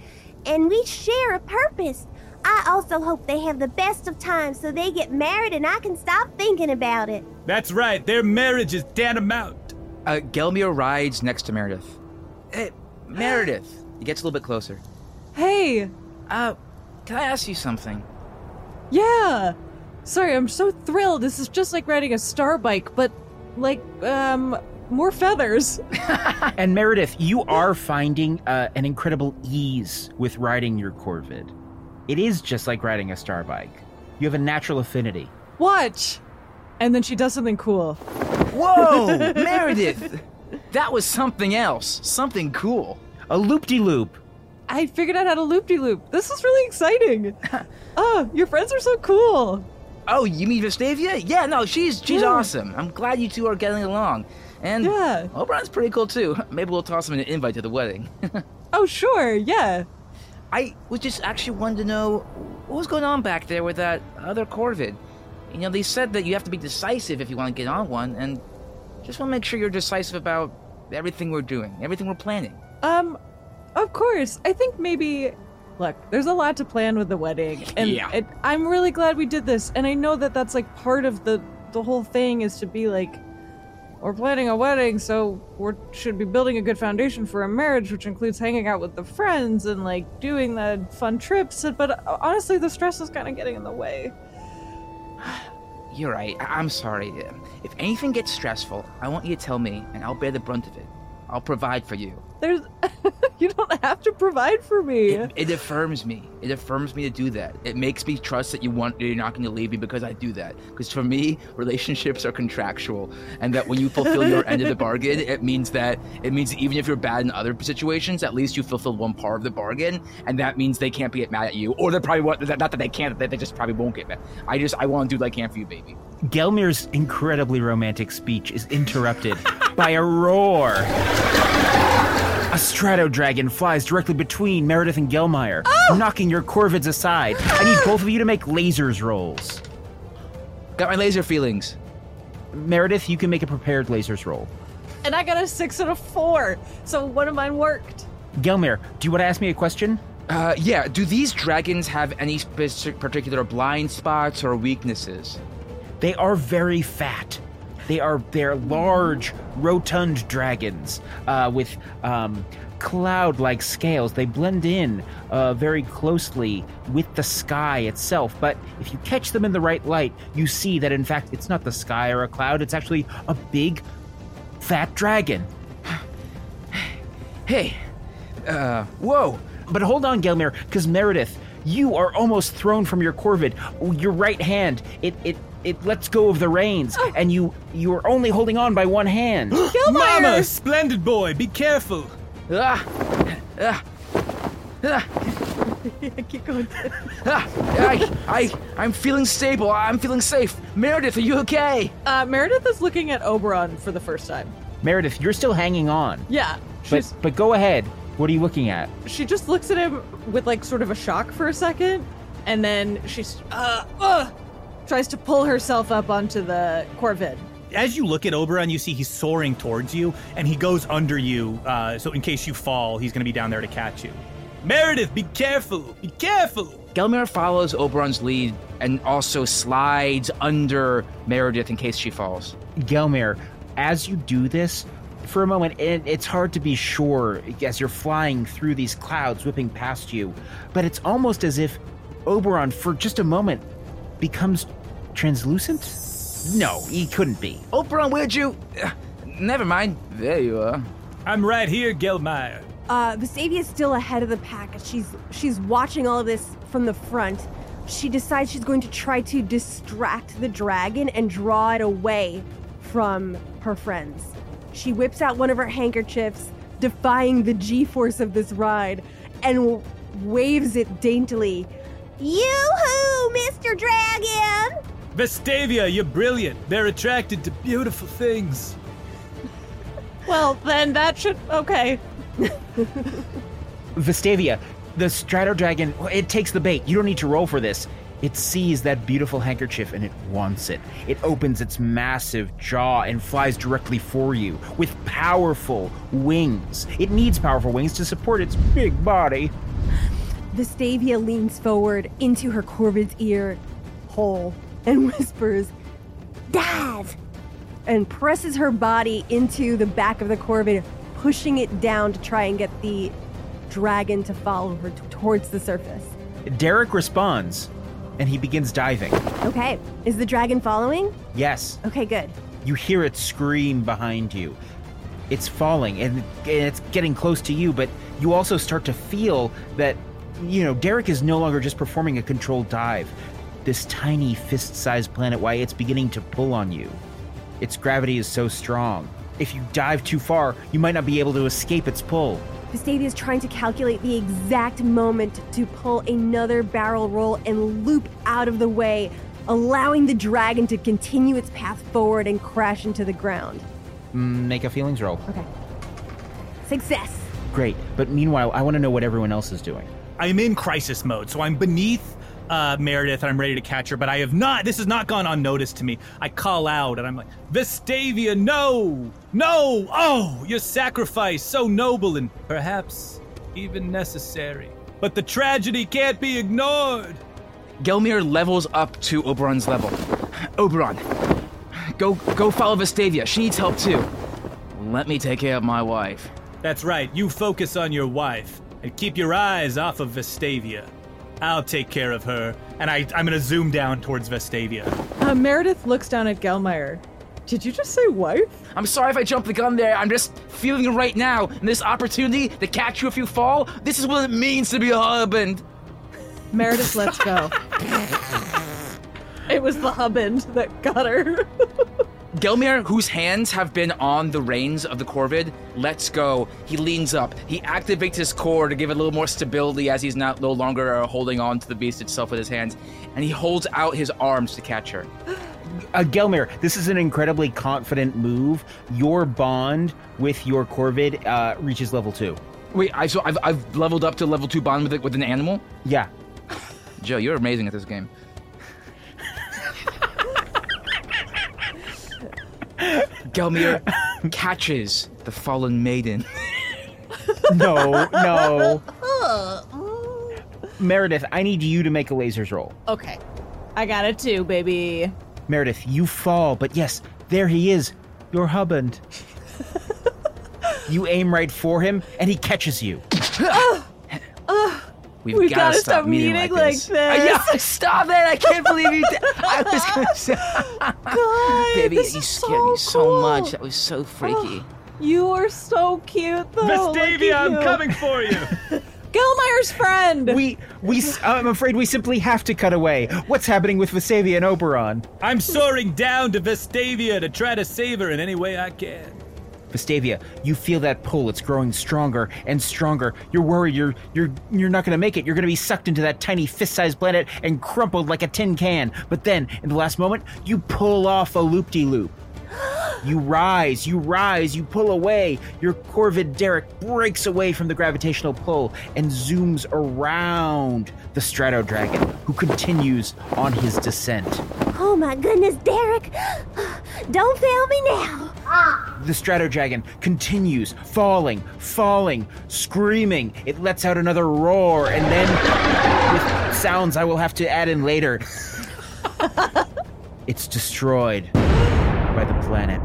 Speaker 2: and we share a purpose. I also hope they have the best of times so they get married and I can stop thinking about it.
Speaker 7: That's right, their marriage is tantamount.
Speaker 4: Uh, Gelmire rides next to Meredith. Hey, Meredith. He gets a little bit closer.
Speaker 5: Hey!
Speaker 4: Uh, can I ask you something?
Speaker 5: Yeah! Sorry, I'm so thrilled. This is just like riding a star bike, but like, um, more feathers.
Speaker 3: And Meredith, you are finding uh, an incredible ease with riding your Corvid. It is just like riding a star bike. You have a natural affinity.
Speaker 5: Watch! And then she does something cool.
Speaker 4: Whoa, Meredith! That was something else. Something cool.
Speaker 3: A loop de loop.
Speaker 5: I figured out how to loop de loop. This is really exciting. oh, your friends are so cool.
Speaker 4: Oh, you mean Vestavia? Yeah, no, she's she's
Speaker 5: Yeah.
Speaker 4: awesome. I'm glad you two are getting along. And
Speaker 5: Yeah.
Speaker 4: Oberon's pretty cool too. Maybe we'll toss him an invite to the wedding.
Speaker 5: Oh, sure, yeah.
Speaker 4: I was just actually wanted to know what was going on back there with that other Corvid. You know, they said that you have to be decisive if you want to get on one, and just want to make sure you're decisive about everything we're doing, everything we're planning.
Speaker 5: Um, of course. I think maybe. Look, there's a lot to plan with the wedding, and
Speaker 4: Yeah.
Speaker 5: it, I'm really glad we did this. And I know that that's like part of the the whole thing is to be like, we're planning a wedding, so we should be building a good foundation for a marriage, which includes hanging out with the friends and like doing the fun trips. But uh, honestly, the stress is kind of getting in the way.
Speaker 4: You're right. I- I'm sorry. If anything gets stressful, I want you to tell me, and I'll bear the brunt of it. I'll provide for you.
Speaker 5: There's, you don't have to provide for me.
Speaker 4: It, it affirms me. It affirms me to do that. It makes me trust that you want you're not going to leave me because I do that. Because for me, relationships are contractual, and that when you fulfill your end of the bargain, it means that it means even if you're bad in other situations, at least you fulfilled one part of the bargain, and that means they can't get mad at you, or they probably won't. Not that they can't, they they just probably won't get mad. I just I want to do what I can for you, baby.
Speaker 3: Gelmire's incredibly romantic speech is interrupted by a roar. A strato dragon flies directly between Meredith and Gelmire, knocking your corvids aside. I need both of you to make lasers rolls.
Speaker 4: Got my laser feelings.
Speaker 3: Meredith, you can make a prepared lasers roll.
Speaker 5: and I got a six and a four, so one of mine worked.
Speaker 3: Gelmire, do you want to ask me a question?
Speaker 4: Uh, yeah. Do these dragons have any specific particular blind spots or weaknesses?
Speaker 3: They are very fat. They are they're large, rotund dragons uh, with um, cloud-like scales. They blend in uh, very closely with the sky itself. But if you catch them in the right light, you see that in fact it's not the sky or a cloud. It's actually a big, fat dragon.
Speaker 4: Hey. Uh. Whoa.
Speaker 3: But hold on, Gelmire, because Meredith, you are almost thrown from your corvid. Your right hand, it it it lets go of the reins, and you you are only holding on by one hand.
Speaker 7: Mama, splendid boy, be careful.
Speaker 4: Ah, ah, ah,
Speaker 6: Keep going.
Speaker 4: ah, I, I, I'm feeling stable. I'm feeling safe. Meredith, are you okay?
Speaker 5: Uh, Meredith is looking at Oberon for the first time.
Speaker 3: Meredith, you're still hanging on.
Speaker 5: Yeah,
Speaker 3: But
Speaker 5: she's,
Speaker 3: but go ahead. What are you looking at?
Speaker 5: she just looks at him with like sort of a shock for a second, and then she's uh, uh tries to pull herself up onto the Corvid.
Speaker 7: As you look at Oberon, you see he's soaring towards you, and he goes under you. Uh, so in case you fall, he's going to be down there to catch you. Meredith, be careful! Be careful!
Speaker 4: Gelmire follows Oberon's lead and also slides under Meredith in case she falls.
Speaker 3: Gelmire, as you do this, for a moment, it, it's hard to be sure as you're flying through these clouds whipping past you, but it's almost as if Oberon, for just a moment, becomes translucent? No, he couldn't be.
Speaker 4: Oberon, where'd you? Uh, never mind. There you are.
Speaker 7: I'm right here, Gelmire.
Speaker 6: Uh, Vestavia is still ahead of the pack. She's she's watching all of this from the front. She decides she's going to try to distract the dragon and draw it away from her friends. She whips out one of her handkerchiefs, defying the G-force of this ride, and waves it daintily.
Speaker 2: Yoo-hoo, Mr. Dragon!
Speaker 7: Vestavia, you're brilliant. They're attracted to beautiful things.
Speaker 5: Well, then that should okay.
Speaker 3: Vestavia, the Strato Dragon, it takes the bait. You don't need to roll for this. It sees that beautiful handkerchief and it wants it. It opens its massive jaw and flies directly for you with powerful wings. It needs powerful wings to support its big body.
Speaker 6: Vestavia leans forward into her Corvid's ear hole and whispers,
Speaker 2: Dive!
Speaker 6: and presses her body into the back of the Corvid, pushing it down to try and get the dragon to follow her t- towards the surface.
Speaker 3: Derek responds and he begins diving.
Speaker 6: Okay, is the dragon following?
Speaker 3: Yes,
Speaker 6: Okay, good.
Speaker 3: you hear it scream behind you. It's falling and and it's getting close to you, but you also start to feel that, you know, Derek is no longer just performing a controlled dive. This tiny fist sized planet, why it's beginning to pull on you. Its gravity is so strong. If you dive too far, you might not be able to escape its pull.
Speaker 6: Vestavia is trying to calculate the exact moment to pull another barrel roll and loop out of the way, allowing the dragon to continue its path forward and crash into the ground.
Speaker 3: Mm, Make a feelings roll.
Speaker 6: Okay. Success.
Speaker 3: Great. But meanwhile, I want to know what everyone else is doing.
Speaker 7: I'm in crisis mode, so I'm beneath uh, Meredith and I'm ready to catch her, but I have not, this has not gone unnoticed to me. I call out and I'm like, Vestavia, no! No! Oh, your sacrifice, so noble and perhaps even necessary. But the tragedy can't be ignored!
Speaker 4: Gelmire levels up to Oberon's level. Oberon, go go follow Vestavia. She needs help too. Let me take care of my wife.
Speaker 7: That's right, you focus on your wife and keep your eyes off of Vestavia. I'll take care of her, and I, I'm gonna zoom down towards Vestavia.
Speaker 5: Uh, Meredith looks down at Gelmire. Did you just say wife?
Speaker 4: I'm sorry if I jumped the gun there. I'm just feeling it right now. And this opportunity to catch you if you fall, this is what it means to be a husband.
Speaker 5: Meredith, let's go. it was the hubband that got her.
Speaker 4: Gelmire, whose hands have been on the reins of the Corvid, lets go. He leans up. He activates his core to give it a little more stability as he's not no longer uh, holding on to the beast itself with his hands. And he holds out his arms to catch her.
Speaker 3: Uh, Gelmire, this is an incredibly confident move. Your bond with your Corvid uh, reaches level two.
Speaker 4: Wait, I so I've, I've leveled up to level two bond with it with an animal.
Speaker 3: Yeah.
Speaker 4: Joe, you're amazing at this game. Gelmire catches the fallen maiden.
Speaker 3: No, no. Meredith, I need you to make a lasers roll.
Speaker 5: okay. I got it too, baby.
Speaker 3: Meredith, you fall, but yes, there he is, your husband. you aim right for him, and he catches you. Uh, uh.
Speaker 4: We've,
Speaker 5: We've
Speaker 4: gotta,
Speaker 5: gotta
Speaker 4: stop,
Speaker 5: stop
Speaker 4: meeting,
Speaker 5: meeting
Speaker 4: like,
Speaker 5: like
Speaker 4: this.
Speaker 5: this.
Speaker 4: Uh, yeah, stop it! I can't believe you. Did. I was gonna say,
Speaker 5: God,
Speaker 4: baby,
Speaker 5: this
Speaker 4: you
Speaker 5: is
Speaker 4: scared me
Speaker 5: so
Speaker 4: so much. That was so freaky.
Speaker 5: You are so cute, though. Look
Speaker 7: Vestavia, I'm
Speaker 5: you.
Speaker 7: coming for you!
Speaker 5: Gelmire's friend!
Speaker 3: We, we, s- I'm afraid we simply have to cut away. What's happening with Vestavia and Oberon?
Speaker 7: I'm soaring down to Vestavia to try to save her in any way I can.
Speaker 3: Vestavia, you feel that pull. It's growing stronger and stronger. You're worried you're you're you're not going to make it. You're going to be sucked into that tiny fist-sized planet and crumpled like a tin can. But then, in the last moment, you pull off a loop-de-loop. You rise, you rise, you pull away. Your Corvid Derek breaks away from the gravitational pull and zooms around the Strato Dragon, who continues on his descent.
Speaker 2: Oh my goodness, Derek! Don't fail me now!
Speaker 3: The Strato Dragon continues falling, falling, screaming. It lets out another roar, and then, with sounds I will have to add in later, it's destroyed by the planet.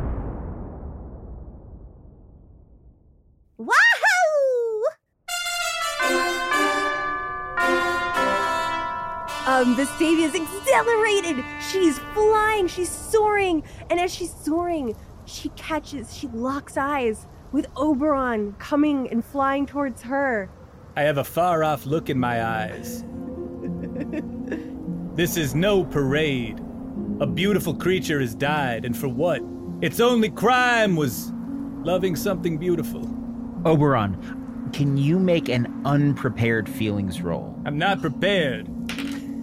Speaker 6: Um, Vestavia's accelerated. She's flying. She's soaring. And as she's soaring, she catches, she locks eyes with Oberon coming and flying towards her.
Speaker 7: I have a far off look in my eyes. this is no parade. A beautiful creature has died, and for what? Its only crime was loving something beautiful.
Speaker 3: Oberon, can you make an unprepared feelings roll?
Speaker 7: I'm not prepared.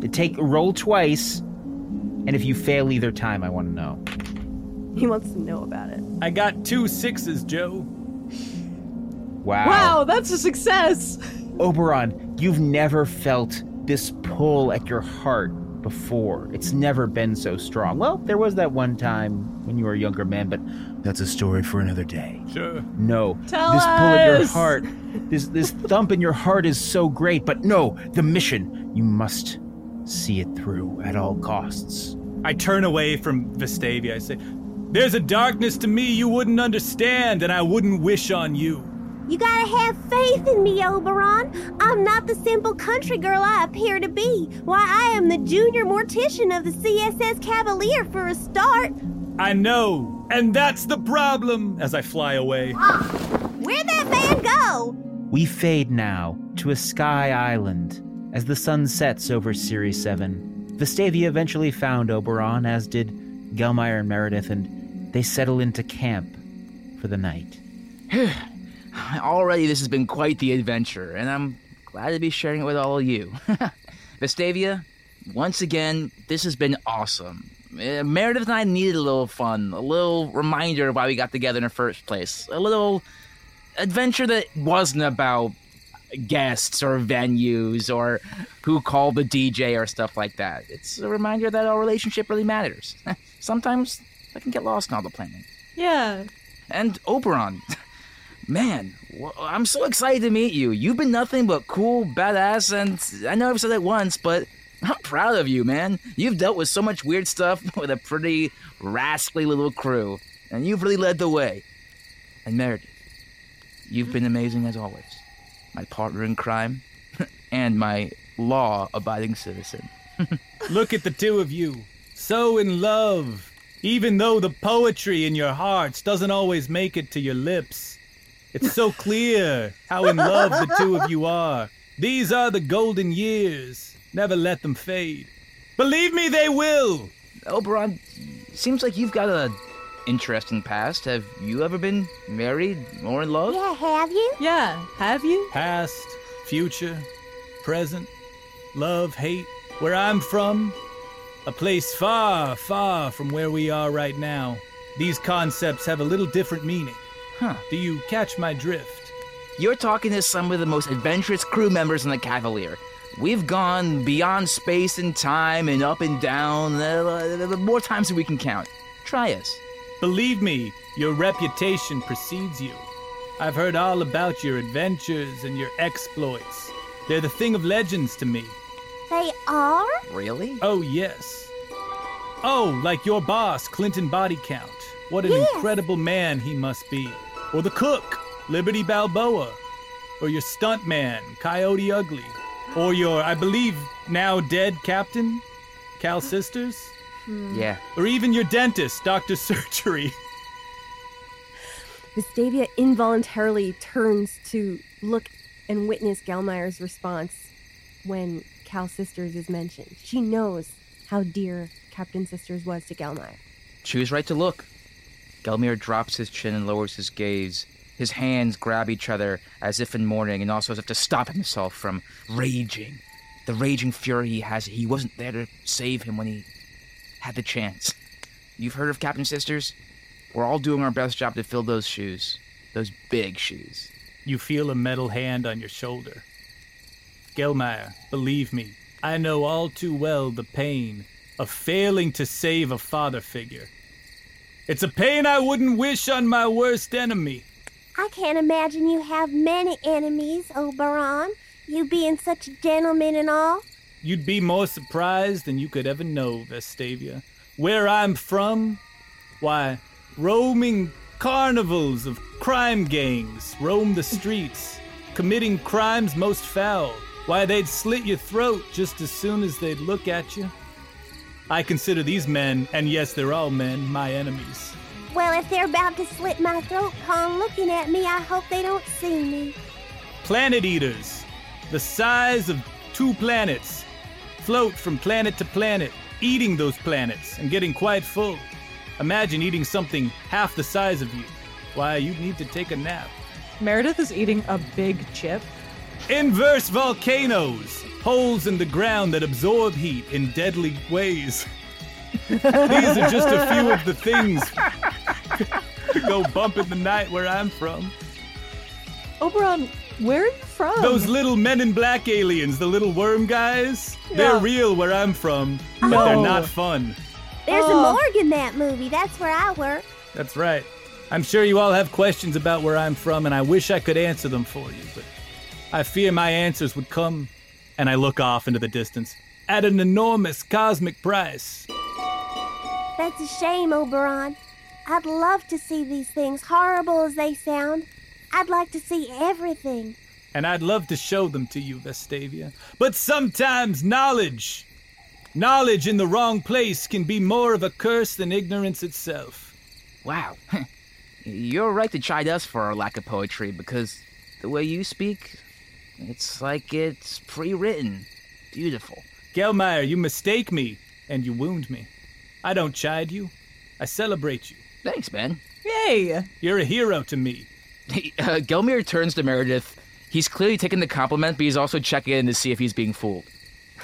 Speaker 3: Take roll twice, and if you fail either time, I want to know.
Speaker 6: He wants to know about it.
Speaker 7: I got two sixes, Joe.
Speaker 3: Wow.
Speaker 5: Wow, that's a success!
Speaker 3: Oberon, you've never felt this pull at your heart before. It's never been so strong. Well, there was that one time when you were a younger man, but that's a story for another day.
Speaker 7: Sure.
Speaker 3: No,
Speaker 5: Tell
Speaker 3: this pull at your heart, this this thump in your heart is so great, but no, the mission, you must see it through at all costs.
Speaker 7: I turn away from Vestavia. I say, There's a darkness to me you wouldn't understand, and I wouldn't wish on you.
Speaker 2: You gotta have faith in me, Oberon. I'm not the simple country girl I appear to be. Why, I am the junior mortician of the CSS Cavalier for a start.
Speaker 7: I know, and that's the problem as I fly away.
Speaker 2: Ah, where'd that man go?
Speaker 3: We fade now to a sky island as the sun sets over Cirri 7. Vestavia eventually found Oberon, as did Gelmire and Meredith, and they settle into camp for the night.
Speaker 4: Already, this has been quite the adventure, and I'm glad to be sharing it with all of you. Vestavia, once again, this has been awesome. Uh, Meredith and I needed a little fun, a little reminder of why we got together in the first place, a little adventure that wasn't about guests or venues or who called the DJ or stuff like that. It's a reminder that our relationship really matters. Sometimes I can get lost in all the planning.
Speaker 5: Yeah.
Speaker 4: And Oberon, man, I'm so excited to meet you. You've been nothing but cool, badass, and I know I've said it once, but I'm proud of you, man. You've dealt with so much weird stuff with a pretty rascally little crew, and you've really led the way. And Meredith, you've been amazing as always. My partner in crime, and my law abiding citizen.
Speaker 7: Look at the two of you, so in love, even though the poetry in your hearts doesn't always make it to your lips. It's so clear how in love the two of you are. These are the golden years. Never let them fade. Believe me, they will.
Speaker 4: Oberon, seems like you've got a interesting past. Have you ever been married or in love?
Speaker 2: Yeah, have you?
Speaker 5: Yeah. Have you?
Speaker 7: Past, future, present, love, hate. Where I'm from, a place far, far from where we are right now. These concepts have a little different meaning.
Speaker 4: Huh.
Speaker 7: Do you catch my drift?
Speaker 4: You're talking to some of the most adventurous crew members in the Cavalier. We've gone beyond space and time and up and down uh, more times than we can count. Try us.
Speaker 7: Believe me, your reputation precedes you. I've heard all about your adventures and your exploits. They're the thing of legends to me.
Speaker 2: They are?
Speaker 4: Really?
Speaker 7: Oh, yes. Oh, like your boss, Clinton Body Count. What an
Speaker 2: Yes.
Speaker 7: incredible man he must be. Or the cook, Liberty Balboa. Or your stuntman, Coyote Ugly. Or your, I believe, now dead captain, Cal Sisters. Hmm.
Speaker 4: Yeah.
Speaker 7: Or even your dentist, Dr. Surgery.
Speaker 6: Vestavia involuntarily turns to look and witness Gelmire's response when Cal Sisters is mentioned. She knows how dear Captain Sisters was to Gelmire.
Speaker 4: Choose right to look. Gelmire drops his chin and lowers his gaze. His hands grab each other as if in mourning and also as if to stop himself from raging. The raging fury he has, he wasn't there to save him when he had the chance. You've heard of Captain Sisters? We're all doing our best job to fill those shoes. Those big shoes.
Speaker 7: You feel a metal hand on your shoulder. Gelmire, believe me, I know all too well the pain of failing to save a father figure. It's a pain I wouldn't wish on my worst enemy.
Speaker 2: I can't imagine you have many enemies, Oberon. You being such a gentleman and all.
Speaker 7: You'd be more surprised than you could ever know, Vestavia. Where I'm from, why, roaming carnivals of crime gangs roam the streets, committing crimes most foul. Why, they'd slit your throat just as soon as they'd look at you. I consider these men, and yes, they're all men, my enemies.
Speaker 2: Well, if they're about to slit my throat upon looking at me, I hope they don't see me.
Speaker 7: Planet eaters, the size of two planets, float from planet to planet, eating those planets and getting quite full. Imagine eating something half the size of you. Why, you'd need to take a nap.
Speaker 5: Meredith is eating a big chip.
Speaker 7: Inverse volcanoes, holes in the ground that absorb heat in deadly ways. These are just a few of the things to go bump in the night where I'm from.
Speaker 5: Oberon, where are you from?
Speaker 7: Those little men in black aliens, the little worm guys, they're real where I'm from, but they're not oh. fun.
Speaker 2: There's
Speaker 5: Oh.
Speaker 2: a morgue in that movie. That's where I work.
Speaker 7: That's right. I'm sure you all have questions about where I'm from, and I wish I could answer them for you, but I fear my answers would come, and I look off into the distance, at an enormous cosmic price.
Speaker 2: That's a shame, Oberon. I'd love to see these things, horrible as they sound. I'd like to see everything.
Speaker 7: And I'd love to show them to you, Vestavia. But sometimes knowledge, knowledge in the wrong place can be more of a curse than ignorance itself.
Speaker 4: Wow. You're right to chide us for our lack of poetry because the way you speak, it's like it's pre written. Beautiful.
Speaker 7: Gelmire, you mistake me, and you wound me. I don't chide you. I celebrate you.
Speaker 4: Thanks, man.
Speaker 5: Yay!
Speaker 7: You're a hero to me.
Speaker 4: He, uh, Gelmire turns to Meredith. He's clearly taking the compliment, but he's also checking in to see if he's being fooled.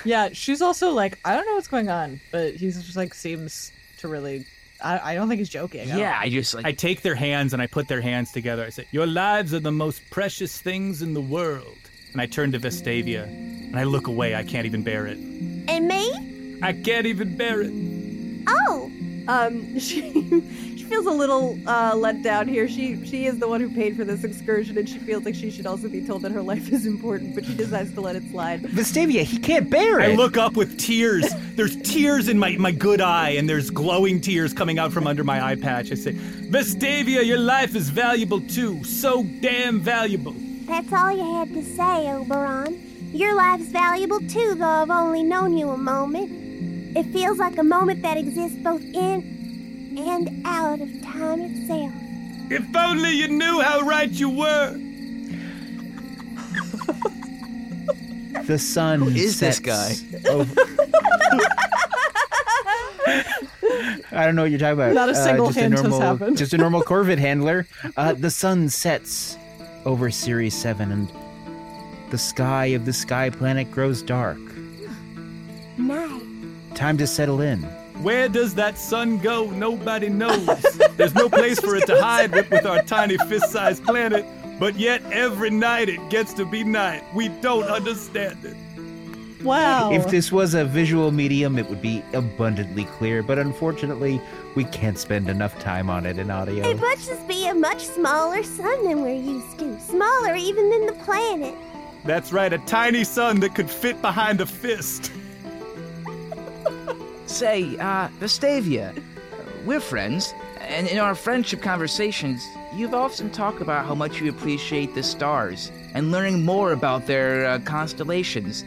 Speaker 5: Yeah, she's also like, I don't know what's going on, but he's just like seems to really. I, I don't think he's joking. I
Speaker 4: Yeah, I just like.
Speaker 7: I take their hands and I put their hands together. I say, Your lives are the most precious things in the world. And I turn to Vestavia and I look away. I can't even bear it.
Speaker 2: And me?
Speaker 7: I can't even bear it.
Speaker 2: Oh,
Speaker 6: Um, she she feels a little uh, let down here. She she is the one who paid for this excursion, and she feels like she should also be told that her life is important, but she decides to let it slide.
Speaker 3: Vestavia, he can't bear it.
Speaker 7: I look up with tears. There's tears in my, my good eye, and there's glowing tears coming out from under my eye patch. I say, Vestavia, your life is valuable too. So damn valuable.
Speaker 2: that's all you had to say, Oberon. Your life's valuable too, though I've only known you a moment. It feels like a moment that exists both in and out of time itself.
Speaker 7: If only you knew how right you were.
Speaker 3: The sun
Speaker 4: is this
Speaker 3: guy? over- I don't know what you're talking about.
Speaker 5: Not a single
Speaker 3: just
Speaker 5: hint has
Speaker 3: normal,
Speaker 5: happened.
Speaker 3: Just a normal Corvid handler. Uh, the sun sets over Cirri 7, and the sky of the sky planet grows dark.
Speaker 2: Night.
Speaker 3: Time to settle in.
Speaker 7: Where does that sun go? Nobody knows. There's no place for it to hide with, with our tiny fist sized planet, but yet every night it gets to be night. We don't understand it.
Speaker 5: Wow.
Speaker 3: If this was a visual medium, it would be abundantly clear, but unfortunately, we can't spend enough time on it in audio.
Speaker 2: It must just be a much smaller sun than we're used to. Smaller even than the planet.
Speaker 7: That's right, a tiny sun that could fit behind a fist.
Speaker 4: Say, uh, Vestavia, we're friends, and in our friendship conversations, you've often talked about how much you appreciate the stars and learning more about their uh, constellations.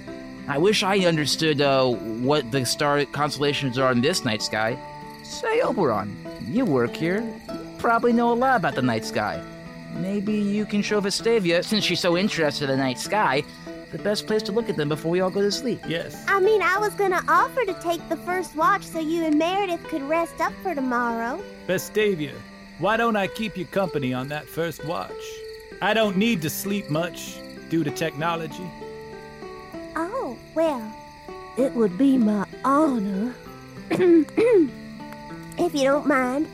Speaker 4: I wish I understood uh, what the star constellations are in this night sky. Say, Oberon, you work here. You probably know a lot about the night sky. maybe you can show Vestavia, since she's so interested in the night sky, the best place to look at them before we all go to sleep.
Speaker 7: Yes.
Speaker 2: I mean, I was gonna offer to take the first watch so you and Meredith could rest up for tomorrow.
Speaker 7: Vestavia, why don't I keep you company on that first watch? I don't need to sleep much due to technology.
Speaker 2: Oh, well, it would be my honor. if you don't mind.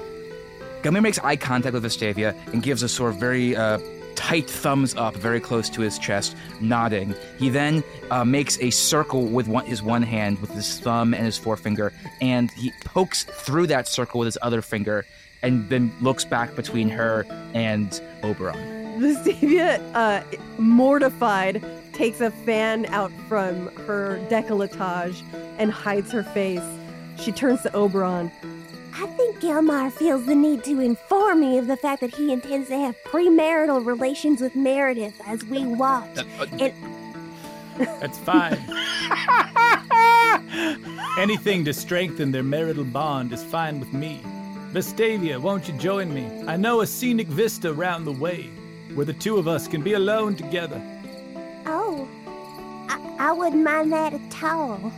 Speaker 4: Gummy makes eye contact with Vestavia and gives a sort of very uh, tight thumbs up very close to his chest, nodding. He then uh, makes a circle with one, his one hand with his thumb and his forefinger, and he pokes through that circle with his other finger, and then looks back between her and Oberon.
Speaker 6: Vestavia, uh, mortified, takes a fan out from her decolletage and hides her face. She turns to Oberon.
Speaker 2: I think Gelmire feels the need to inform me of the fact that he intends to have premarital relations with Meredith as we watch.
Speaker 4: Uh, uh,
Speaker 2: And
Speaker 7: That's fine. Anything to strengthen their marital bond is fine with me. Vestavia, won't you join me? I know a scenic vista round the way where the two of us can be alone together.
Speaker 2: oh, I, I wouldn't mind that at all.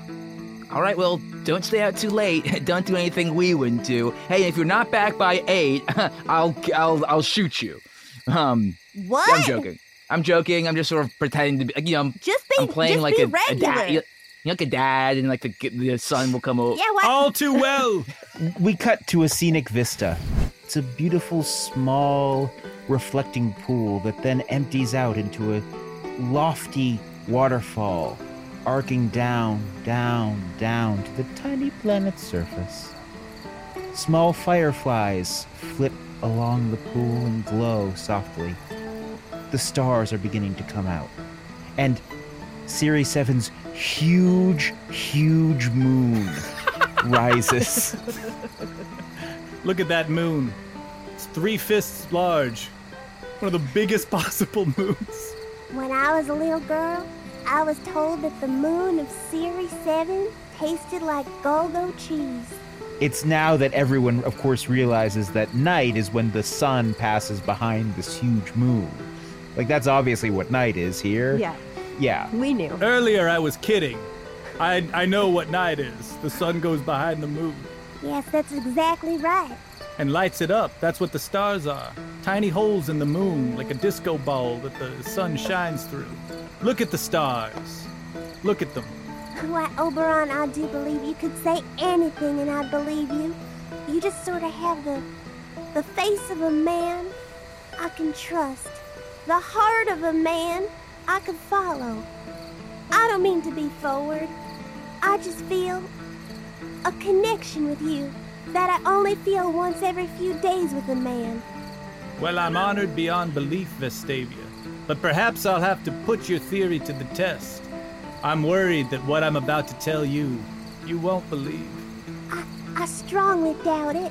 Speaker 4: All right, well, don't stay out too late. don't do anything we wouldn't do. Hey, if you're not back by eight, I'll I'll I'll shoot you. Um,
Speaker 2: What?
Speaker 4: I'm joking. I'm joking. I'm just sort of pretending to be, you know,
Speaker 2: Just be,
Speaker 4: I'm playing
Speaker 2: just
Speaker 4: like
Speaker 2: be
Speaker 4: a, a dad. You know, like a dad, and like the the son will come over.
Speaker 2: yeah, what?
Speaker 7: All too well.
Speaker 3: We cut to a scenic vista. It's a beautiful, small, reflecting pool that then empties out into a lofty waterfall, arcing down, down, down to the tiny planet's surface. Small fireflies flit along the pool and glow softly. The stars are beginning to come out. And Cirri 7's huge, huge moon rises.
Speaker 7: Look at that moon. It's three fists large. One of the biggest possible moons.
Speaker 2: When I was a little girl, I was told that the moon of Cirri 7 tasted like Golgo cheese.
Speaker 3: It's now that everyone, of course, realizes that night is when the sun passes behind this huge moon. Like, that's obviously what night is here.
Speaker 6: Yeah,
Speaker 3: Yeah.
Speaker 6: we knew.
Speaker 7: Earlier I was kidding. I I know what night is. The sun goes behind the moon
Speaker 2: Yes, that's exactly right.
Speaker 7: and lights it up. That's what the stars are. Tiny holes in the moon, like a disco ball that the sun shines through. Look at the stars. Look at them.
Speaker 2: Why, Oberon, I do believe you could say anything and I'd believe you. You just sort of have the the face of a man I can trust. The heart of a man I can follow. I don't mean to be forward. I just feel a connection with you that I only feel once every few days with a man.
Speaker 7: Well, I'm honored beyond belief, Vestavia. But perhaps I'll have to put your theory to the test. I'm worried that what I'm about to tell you, you won't believe.
Speaker 2: I, I strongly doubt it.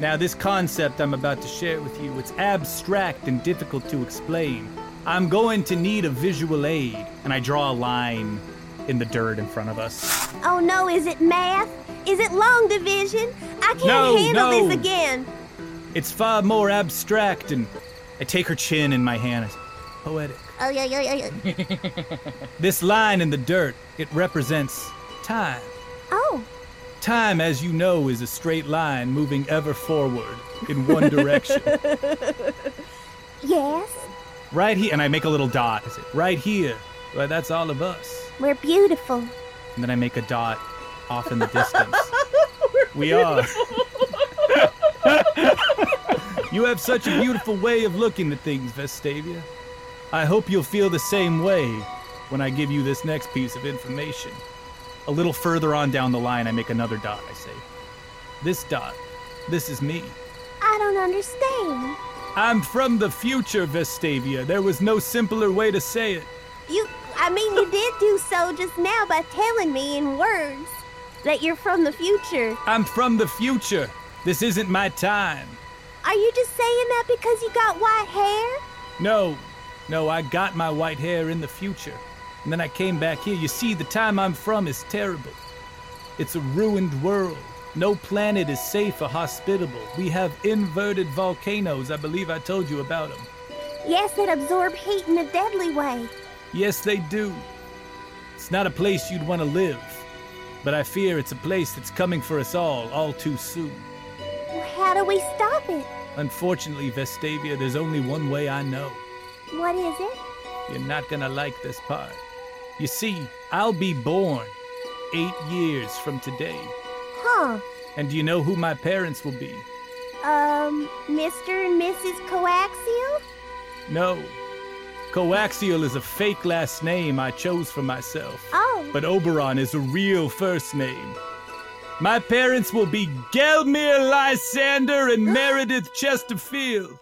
Speaker 7: Now, this concept I'm about to share with you, it's abstract and difficult to explain. I'm going to need a visual aid, and I draw a line in the dirt in front of us.
Speaker 2: Oh no, is it math? Is it long division? I can't
Speaker 7: No,
Speaker 2: handle
Speaker 7: no.
Speaker 2: this again.
Speaker 7: It's far more abstract, and I take her chin in my hand. Poetic.
Speaker 2: Oh yeah, yeah, yeah. yeah.
Speaker 7: This line in the dirt, it represents time.
Speaker 2: Oh,
Speaker 7: Time, as you know, is a straight line moving ever forward in one direction.
Speaker 2: yes.
Speaker 7: right here, and I make a little dot. I say, right here. Well, that's all of us.
Speaker 2: We're beautiful.
Speaker 7: And then I make a dot off in the distance. we are. you have such a beautiful way of looking at things, Vestavia. I hope you'll feel the same way when I give you this next piece of information. A little further on down the line, I make another dot. I say, This dot, this is me.
Speaker 2: I don't understand.
Speaker 7: I'm from the future, Vestavia. There was no simpler way to say it.
Speaker 2: You, I mean, you did do so just now by telling me in words that you're from the future.
Speaker 7: I'm from the future. This isn't my time.
Speaker 2: Are you just saying that because you got white hair?
Speaker 7: No, no, I got my white hair in the future. And then I came back here. You see, the time I'm from is terrible. It's a ruined world. No planet is safe or hospitable. We have inverted volcanoes. I believe I told you about them.
Speaker 2: Yes, that absorb heat in a deadly way.
Speaker 7: Yes, they do. It's not a place you'd want to live, but I fear it's a place that's coming for us all, all too soon.
Speaker 2: Well, how do we stop it?
Speaker 7: Unfortunately, Vestavia, there's only one way I know.
Speaker 2: What is it?
Speaker 7: You're not gonna like this part. You see, I'll be born eight years from today.
Speaker 2: Huh.
Speaker 7: And do you know who my parents will be?
Speaker 2: Um, Mr. and Mrs. Coaxial?
Speaker 7: No. Coaxial is a fake last name I chose for myself.
Speaker 2: Oh.
Speaker 7: But Oberon is a real first name. My parents will be Gelmire Lysander and Meredith Chesterfield.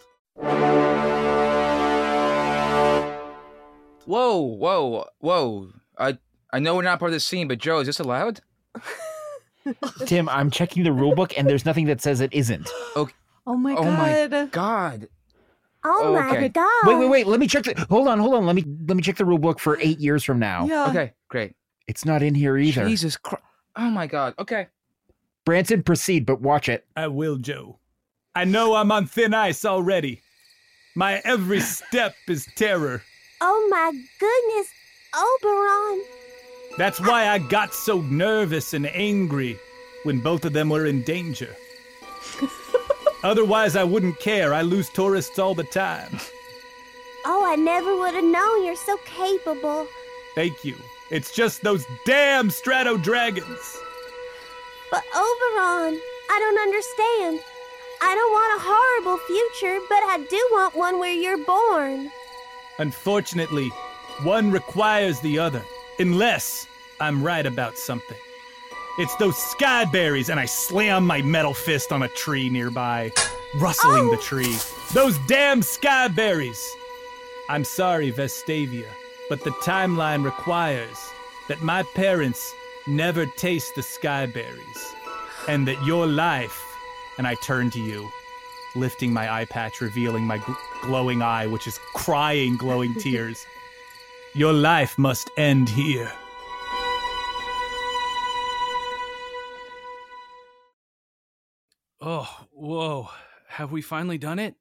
Speaker 4: Whoa, whoa, whoa! I I know we're not part of the scene, but Joe, is this allowed?
Speaker 3: Tim, I'm checking the rulebook and there's nothing that says it isn't. Okay.
Speaker 5: Oh my
Speaker 4: oh
Speaker 5: god. oh god.
Speaker 4: my god!
Speaker 2: Oh my
Speaker 4: Okay.
Speaker 2: god.
Speaker 3: Wait, wait, wait. Let me check the. Hold on, hold on. Let me let me check the rulebook for eight years from now.
Speaker 5: Yeah.
Speaker 4: Okay, great.
Speaker 3: It's not in here either.
Speaker 4: Jesus Christ! Oh my god. Okay.
Speaker 3: Branson, proceed, but watch it.
Speaker 7: I will, Joe. I know I'm on thin ice already. My every step is terror.
Speaker 2: Oh my goodness. Oberon.
Speaker 7: That's why I got so nervous and angry when both of them were in danger. Otherwise, I wouldn't care. I lose tourists all the time.
Speaker 2: Oh, I never would have known you're so capable.
Speaker 7: Thank you. It's just those damn Strato Dragons.
Speaker 2: But Oberon, I don't understand. I don't want a horrible future, but I do want one where you're born.
Speaker 7: Unfortunately, one requires the other, unless I'm right about something. It's those skyberries, and I slam my metal fist on a tree nearby, rustling the
Speaker 2: Oh.
Speaker 7: tree. Those damn skyberries! I'm sorry, Vestavia, but the timeline requires that my parents never taste the skyberries, and that your life, and I turn to you, lifting my eye patch, revealing my gl- glowing eye, which is crying glowing tears. Your life must end here.
Speaker 8: Oh, whoa. Have we finally done it?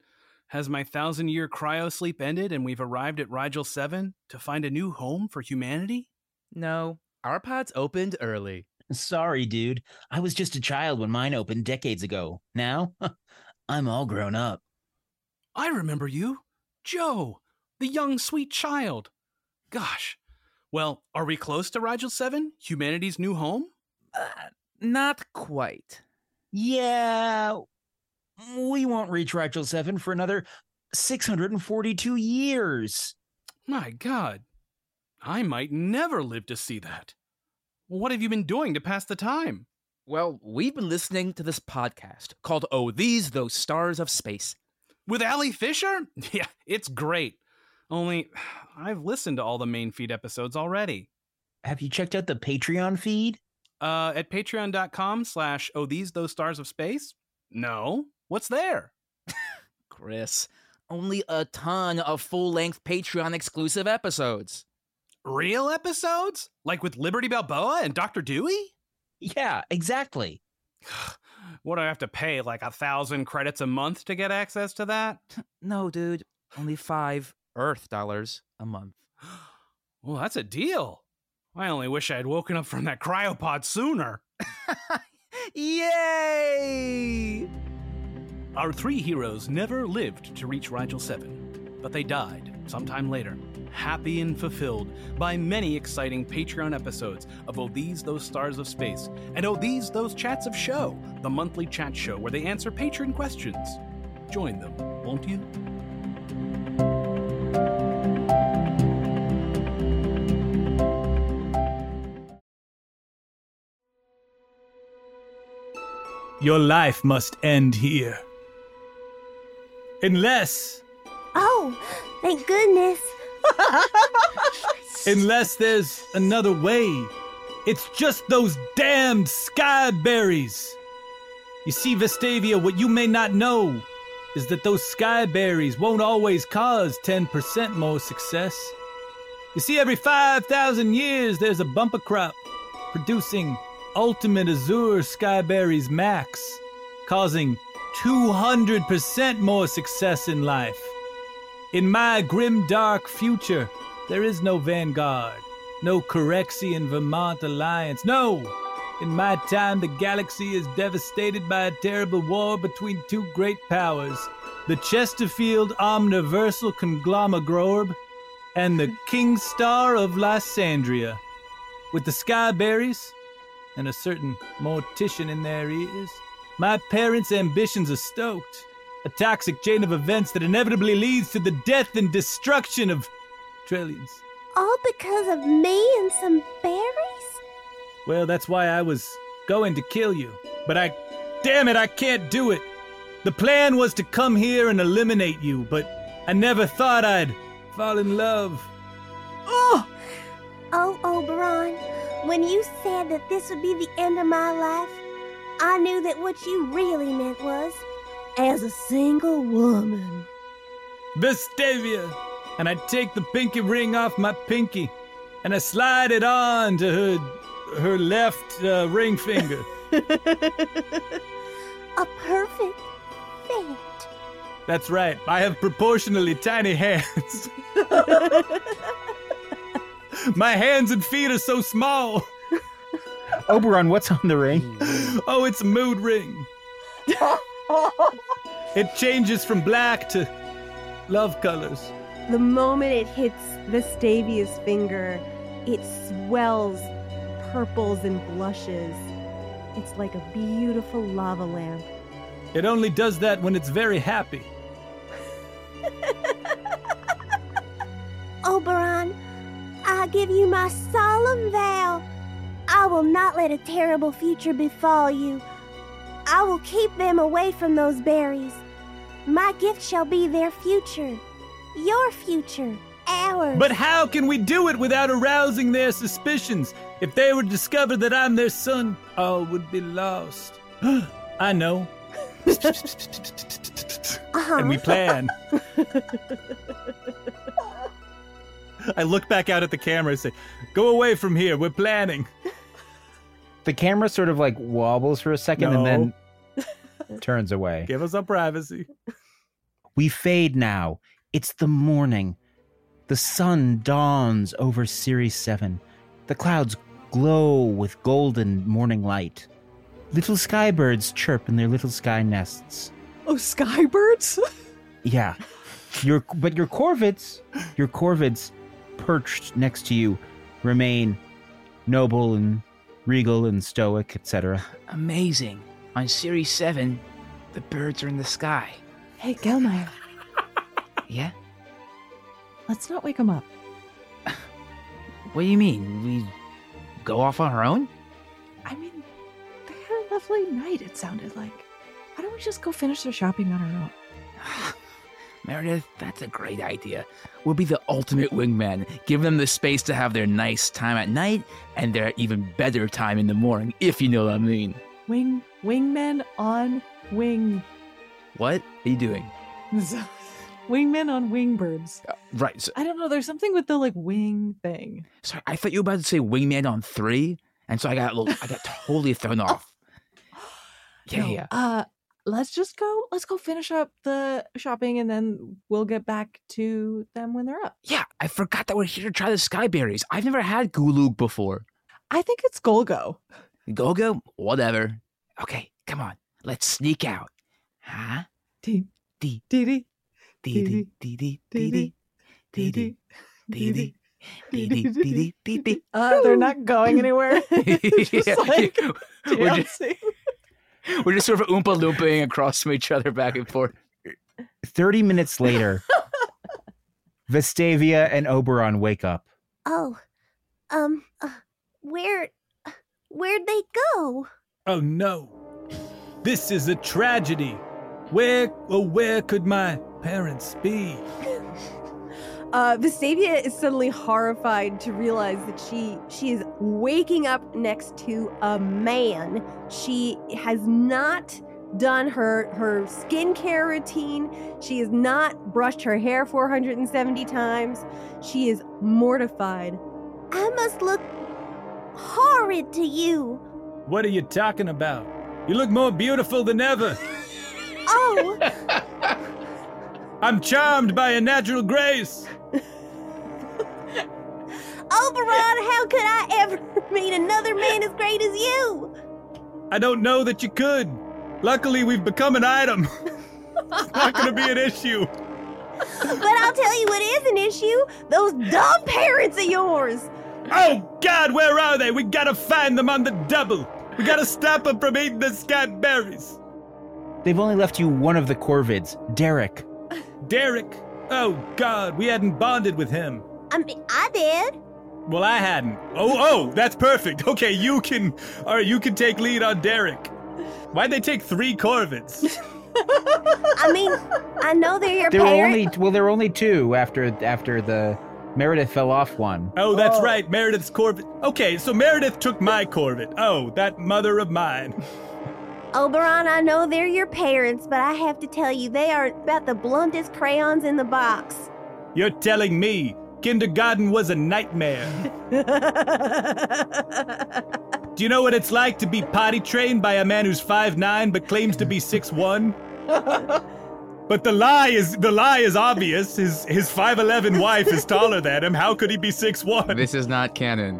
Speaker 8: Has my thousand year cryo sleep ended and we've arrived at Rigel 7 to find a new home for humanity?
Speaker 9: No, our pods opened early.
Speaker 3: Sorry, dude. I was just a child when mine opened decades ago. Now, I'm all grown up.
Speaker 8: I remember you. Joe, the young sweet child. Gosh. Well, are we close to Rigel 7, humanity's new home?
Speaker 9: Uh, not quite.
Speaker 3: Yeah, we won't reach Rigel 7 for another 642 years.
Speaker 8: My God. I might never live to see that. What have you been doing to pass the time?
Speaker 9: Well, we've been listening to this podcast called Oh These Those Stars of Space.
Speaker 8: With Ali Fisher? Yeah, it's great. Only, I've listened to all the main feed episodes already.
Speaker 3: Have you checked out the Patreon feed?
Speaker 8: Uh, at patreon.com slash oh these those stars of space? No. What's there?
Speaker 9: Chris, only a ton of full length Patreon exclusive episodes.
Speaker 8: Real episodes? Like with Liberty Balboa and Dr. Dewey?
Speaker 3: Yeah, exactly.
Speaker 8: What do I have to pay? Like a thousand credits a month to get access to that?
Speaker 9: No, dude, only five Earth dollars a month.
Speaker 8: Well, that's a deal. I only wish I had woken up from that cryopod sooner.
Speaker 9: Yay!
Speaker 8: Our three heroes never lived to reach Rigel 7, but they died sometime later, happy and fulfilled by many exciting Patreon episodes of Oh These Those Stars of Space and Oh These Those Chats of Show, the monthly chat show where they answer patron questions. Join them, won't you?
Speaker 7: Your life must end here. Unless,
Speaker 2: Oh, thank goodness.
Speaker 7: unless there's another way. It's just those damned skyberries. You see, Vestavia, what you may not know is that those skyberries won't always cause 10% more success. You see, every 5,000 years there's a bumper crop producing ultimate azure skyberries max, causing 200% more success in life. In my grim dark future, there is no Vanguard, no Corexian Vermont Alliance. No! In my time, the galaxy is devastated by a terrible war between two great powers the Chesterfield Omniversal Conglomerate and the King Star of Lysandria. With the Skyberries and a certain mortician in their ears, my parents' ambitions are stoked. A toxic chain of events that inevitably leads to the death and destruction of trillions.
Speaker 2: All because of me and some berries?
Speaker 7: Well, that's why I was going to kill you. But I. Damn it, I can't do it! The plan was to come here and eliminate you, but I never thought I'd fall in love.
Speaker 2: Oh! Oh, Oberon, when you said that this would be the end of my life, I knew that what you really meant was as a single woman.
Speaker 7: Vestavia! And I take the pinky ring off my pinky and I slide it on to her, her left uh, ring finger.
Speaker 2: a perfect fit.
Speaker 7: That's right. I have proportionally tiny hands. My hands and feet are so small.
Speaker 3: Oberon, what's on the ring?
Speaker 7: Oh, it's a mood ring. it changes from black to love colors.
Speaker 6: The moment it hits Vestavia's finger, it swells, purples and blushes. It's like a beautiful lava lamp.
Speaker 7: It only does that when it's very happy.
Speaker 2: Oberon, I give you my solemn vow. I will not let a terrible future befall you. I will keep them away from those berries. My gift shall be their future. Your future. Ours.
Speaker 7: But how can we do it without arousing their suspicions? If they would discover that I'm their son, all would be lost. I know.
Speaker 2: uh-huh.
Speaker 7: And we plan. I look back out at the camera and say, Go away from here. We're planning.
Speaker 3: The camera sort of like wobbles for a second
Speaker 7: No.
Speaker 3: and then turns away.
Speaker 7: Give us our privacy.
Speaker 3: We fade now. It's the morning. The sun dawns over Cirri 7. The clouds glow with golden morning light. Little skybirds chirp in their little sky nests.
Speaker 5: Oh, skybirds?
Speaker 3: Yeah. Your but your corvids, your corvids perched next to you remain noble and regal and stoic, etc.
Speaker 9: Amazing. On Cirri 7, the birds are in the sky.
Speaker 5: hey, Gelmire,
Speaker 9: Yeah?
Speaker 5: let's not wake him up.
Speaker 9: What do you mean? We go off on our own?
Speaker 5: I mean, they had a lovely night, it sounded like. Why don't we just go finish their shopping on our own?
Speaker 9: Meredith, that's a great idea. We'll be the ultimate wingman. Give them the space to have their nice time at night and their even better time in the morning, if you know what I mean.
Speaker 5: Wing, wingmen on wing.
Speaker 9: What are you doing?
Speaker 5: wingmen on wingbirds.
Speaker 9: Uh, right. So,
Speaker 5: I don't know. There's something with the like wing thing.
Speaker 9: sorry, I thought you were about to say wingman on three, and so I got a little, I got totally thrown off. Yeah,
Speaker 5: No,
Speaker 9: yeah.
Speaker 5: Uh, let's just go. Let's go finish up the shopping, and then we'll get back to them when they're up.
Speaker 9: Yeah, I forgot that we're here to try the skyberries. I've never had gulug before.
Speaker 5: I think it's Golgo.
Speaker 9: Go go, whatever. Okay, come on. Let's sneak out. Huh?
Speaker 5: Dee
Speaker 9: Dee
Speaker 5: dee dee
Speaker 9: dee dee dee dee dee dee dee dee dee dee dee dee dee dee dee.
Speaker 5: Uh, they're not going anywhere. just
Speaker 9: Yeah,
Speaker 5: like
Speaker 9: we're just
Speaker 5: dancing.
Speaker 9: We're just sort of oompa loomping across from each other back and forth.
Speaker 3: 30 minutes later, Vestavia and Oberon wake up.
Speaker 2: Oh, um, uh, where, where'd they go?
Speaker 7: Oh no. This is a tragedy. Where, oh, where could my parents be?
Speaker 6: Uh, Vestavia is suddenly horrified to realize that she she is waking up next to a man. She has not done her her skincare routine. She has not brushed her hair 470 times. She is mortified.
Speaker 2: I must look horrid to you.
Speaker 7: What are you talking about? You look more beautiful than ever.
Speaker 2: Oh,
Speaker 7: I'm charmed by a natural grace.
Speaker 2: Oberon, how could I ever meet another man as great as you?
Speaker 7: I don't know that you could. Luckily, we've become an item. it's not going to be an issue.
Speaker 2: But I'll tell you what is an issue those dumb parents of yours.
Speaker 7: Oh, God, where are they? We gotta find them on the double. We gotta stop them from eating the sky berries.
Speaker 3: They've only left you one of the Corvids, Derek.
Speaker 7: Derek. Oh, God, we hadn't bonded with him.
Speaker 2: I mean, I did.
Speaker 7: Well, I hadn't. Oh, oh, that's perfect. Okay, you can. All right, you can take lead on Derek. Why'd they take three Corvids?
Speaker 2: I mean, I know they're your
Speaker 3: There were
Speaker 2: parents.
Speaker 3: only well, there were only two after after the Meredith fell off one.
Speaker 7: Oh, that's oh. right, Meredith's Corvid. Okay, so Meredith took my Corvid. Oh, that mother of mine.
Speaker 2: Oberon, I know they're your parents, but I have to tell you, they are about the bluntest crayons in the box.
Speaker 7: You're telling me kindergarten was a nightmare. Do you know what it's like to be potty trained by a man who's 5'9 but claims to be 6'1? But the lie is the lie is obvious. His his 5'11 wife is taller than him. How could he be 6'1?
Speaker 4: This is not canon.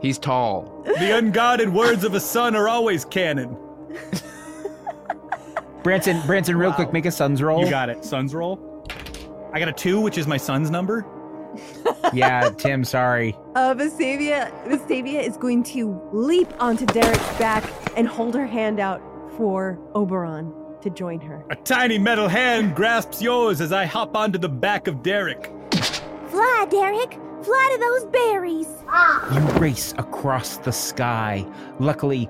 Speaker 4: He's tall.
Speaker 7: The unguarded words of a son are always canon.
Speaker 3: Branson, Branson, real quick, make a sun's roll.
Speaker 7: You got it. Son's roll. I got a 2, which is my son's number.
Speaker 3: yeah, Tim, sorry.
Speaker 6: Uh, Vestavia, Vestavia is going to leap onto Derek's back and hold her hand out for Oberon to join her.
Speaker 7: A tiny metal hand grasps yours as I hop onto the back of Derek.
Speaker 2: Fly, Derek! Fly to those berries! Ah.
Speaker 3: You race across the sky. Luckily,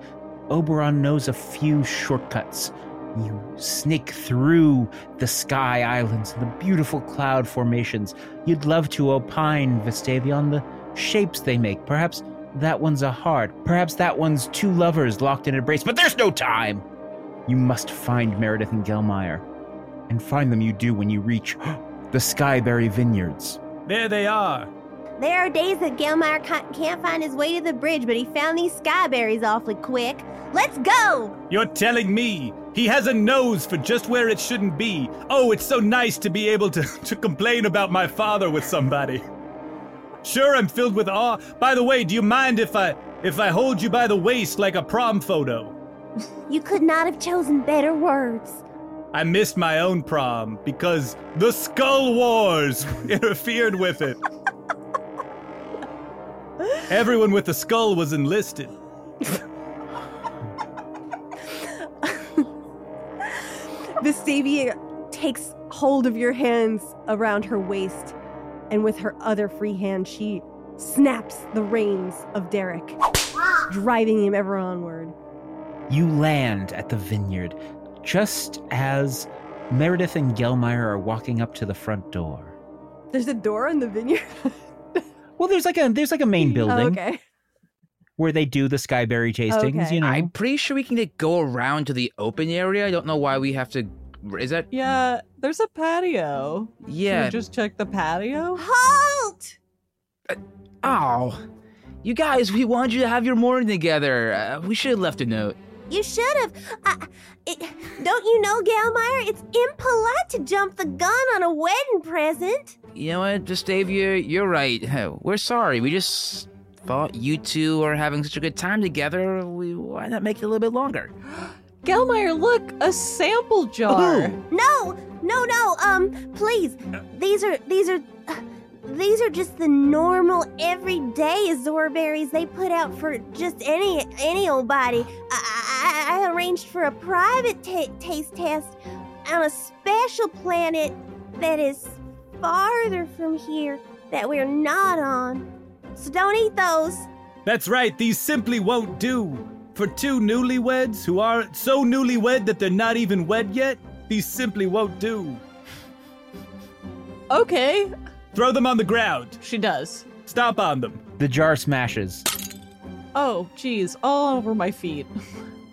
Speaker 3: Oberon knows a few shortcuts. You snake through the sky islands and the beautiful cloud formations. You'd love to opine, Vestavia, on the shapes they make. Perhaps that one's a heart. Perhaps that one's two lovers locked in embrace. But there's no time! You must find Meredith and Gelmire. And find them you do when you reach the Skyberry Vineyards.
Speaker 7: There they are.
Speaker 2: There are days that Gelmire can't find his way to the bridge, but he found these skyberries awfully quick. Let's go!
Speaker 7: You're telling me he has a nose for just where it shouldn't be. Oh, it's so nice to be able to, to complain about my father with somebody. Sure, I'm filled with awe. By the way, do you mind if I if I hold you by the waist like a prom photo?
Speaker 2: You could not have chosen better words.
Speaker 7: I missed my own prom because the Skull Wars interfered with it. Everyone with a skull was enlisted.
Speaker 6: Vestavia takes hold of your hands around her waist, and with her other free hand, she snaps the reins of Derek, driving him ever onward.
Speaker 3: You land at the vineyard just as Meredith and Gelmire are walking up to the front door.
Speaker 6: There's a door in the vineyard.
Speaker 3: Well, there's like a there's like a main building
Speaker 6: Oh, okay.
Speaker 3: where they do the Skyberry tastings.
Speaker 6: Okay.
Speaker 3: You know,
Speaker 4: I'm pretty sure we can get, go around to the open area. I don't know why we have to. Is that?
Speaker 5: Yeah, there's a patio. Should
Speaker 4: Yeah.
Speaker 5: we just check the patio?
Speaker 2: Halt!
Speaker 4: Oh, you guys, we wanted you to have your morning together. Uh, we should have left a note.
Speaker 2: You should have. I, it, don't you know, Gelmire? It's impolite to jump the gun on a wedding present.
Speaker 4: You know what, Vestavia, you're right. We're sorry. We just thought you two are having such a good time together. We why not make it a little bit longer?
Speaker 5: Gelmire, look, a sample jar.
Speaker 2: No, no, no. Um, please. These are these are uh, these are just the normal everyday Azure berries they put out for just any any old body. I, I, I arranged for a private ta- taste test on a special planet that is farther from here that we're not on. So don't eat those.
Speaker 7: That's right, these simply won't do. For two newlyweds who are so newlywed that they're not even wed yet, these simply won't do.
Speaker 5: Okay,
Speaker 7: Throw them on the ground.
Speaker 5: she does.
Speaker 7: Stomp on them.
Speaker 3: the jar smashes.
Speaker 5: Oh, geez, all over my feet.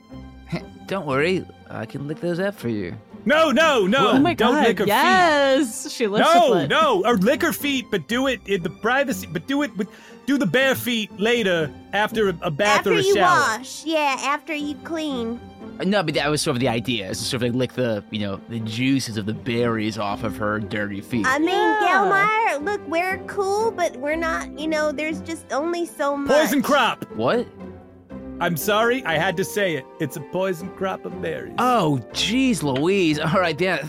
Speaker 4: Don't worry, I can lick those up for you.
Speaker 7: No, no, no!
Speaker 5: Oh my
Speaker 7: Don't
Speaker 5: god!
Speaker 7: lick her feet.
Speaker 5: yes, she lifts a
Speaker 7: No,
Speaker 5: foot.
Speaker 7: no, or lick her feet, but do it in the privacy. But do it with, do the bare feet later after a, a bath
Speaker 2: after
Speaker 7: or a
Speaker 2: you
Speaker 7: shower.
Speaker 2: wash, yeah, after you clean.
Speaker 9: No, but that was sort of the idea, is to sort of like lick the, you know, the juices of the berries off of her dirty feet.
Speaker 2: I mean,
Speaker 5: Yeah.
Speaker 2: Gelmire, look, we're cool, but we're not. You know, there's just only so much.
Speaker 7: Poison crop.
Speaker 9: what?
Speaker 7: I'm sorry, I had to say it. It's a poison crop of berries.
Speaker 9: Oh, jeez, Louise. All right, yeah.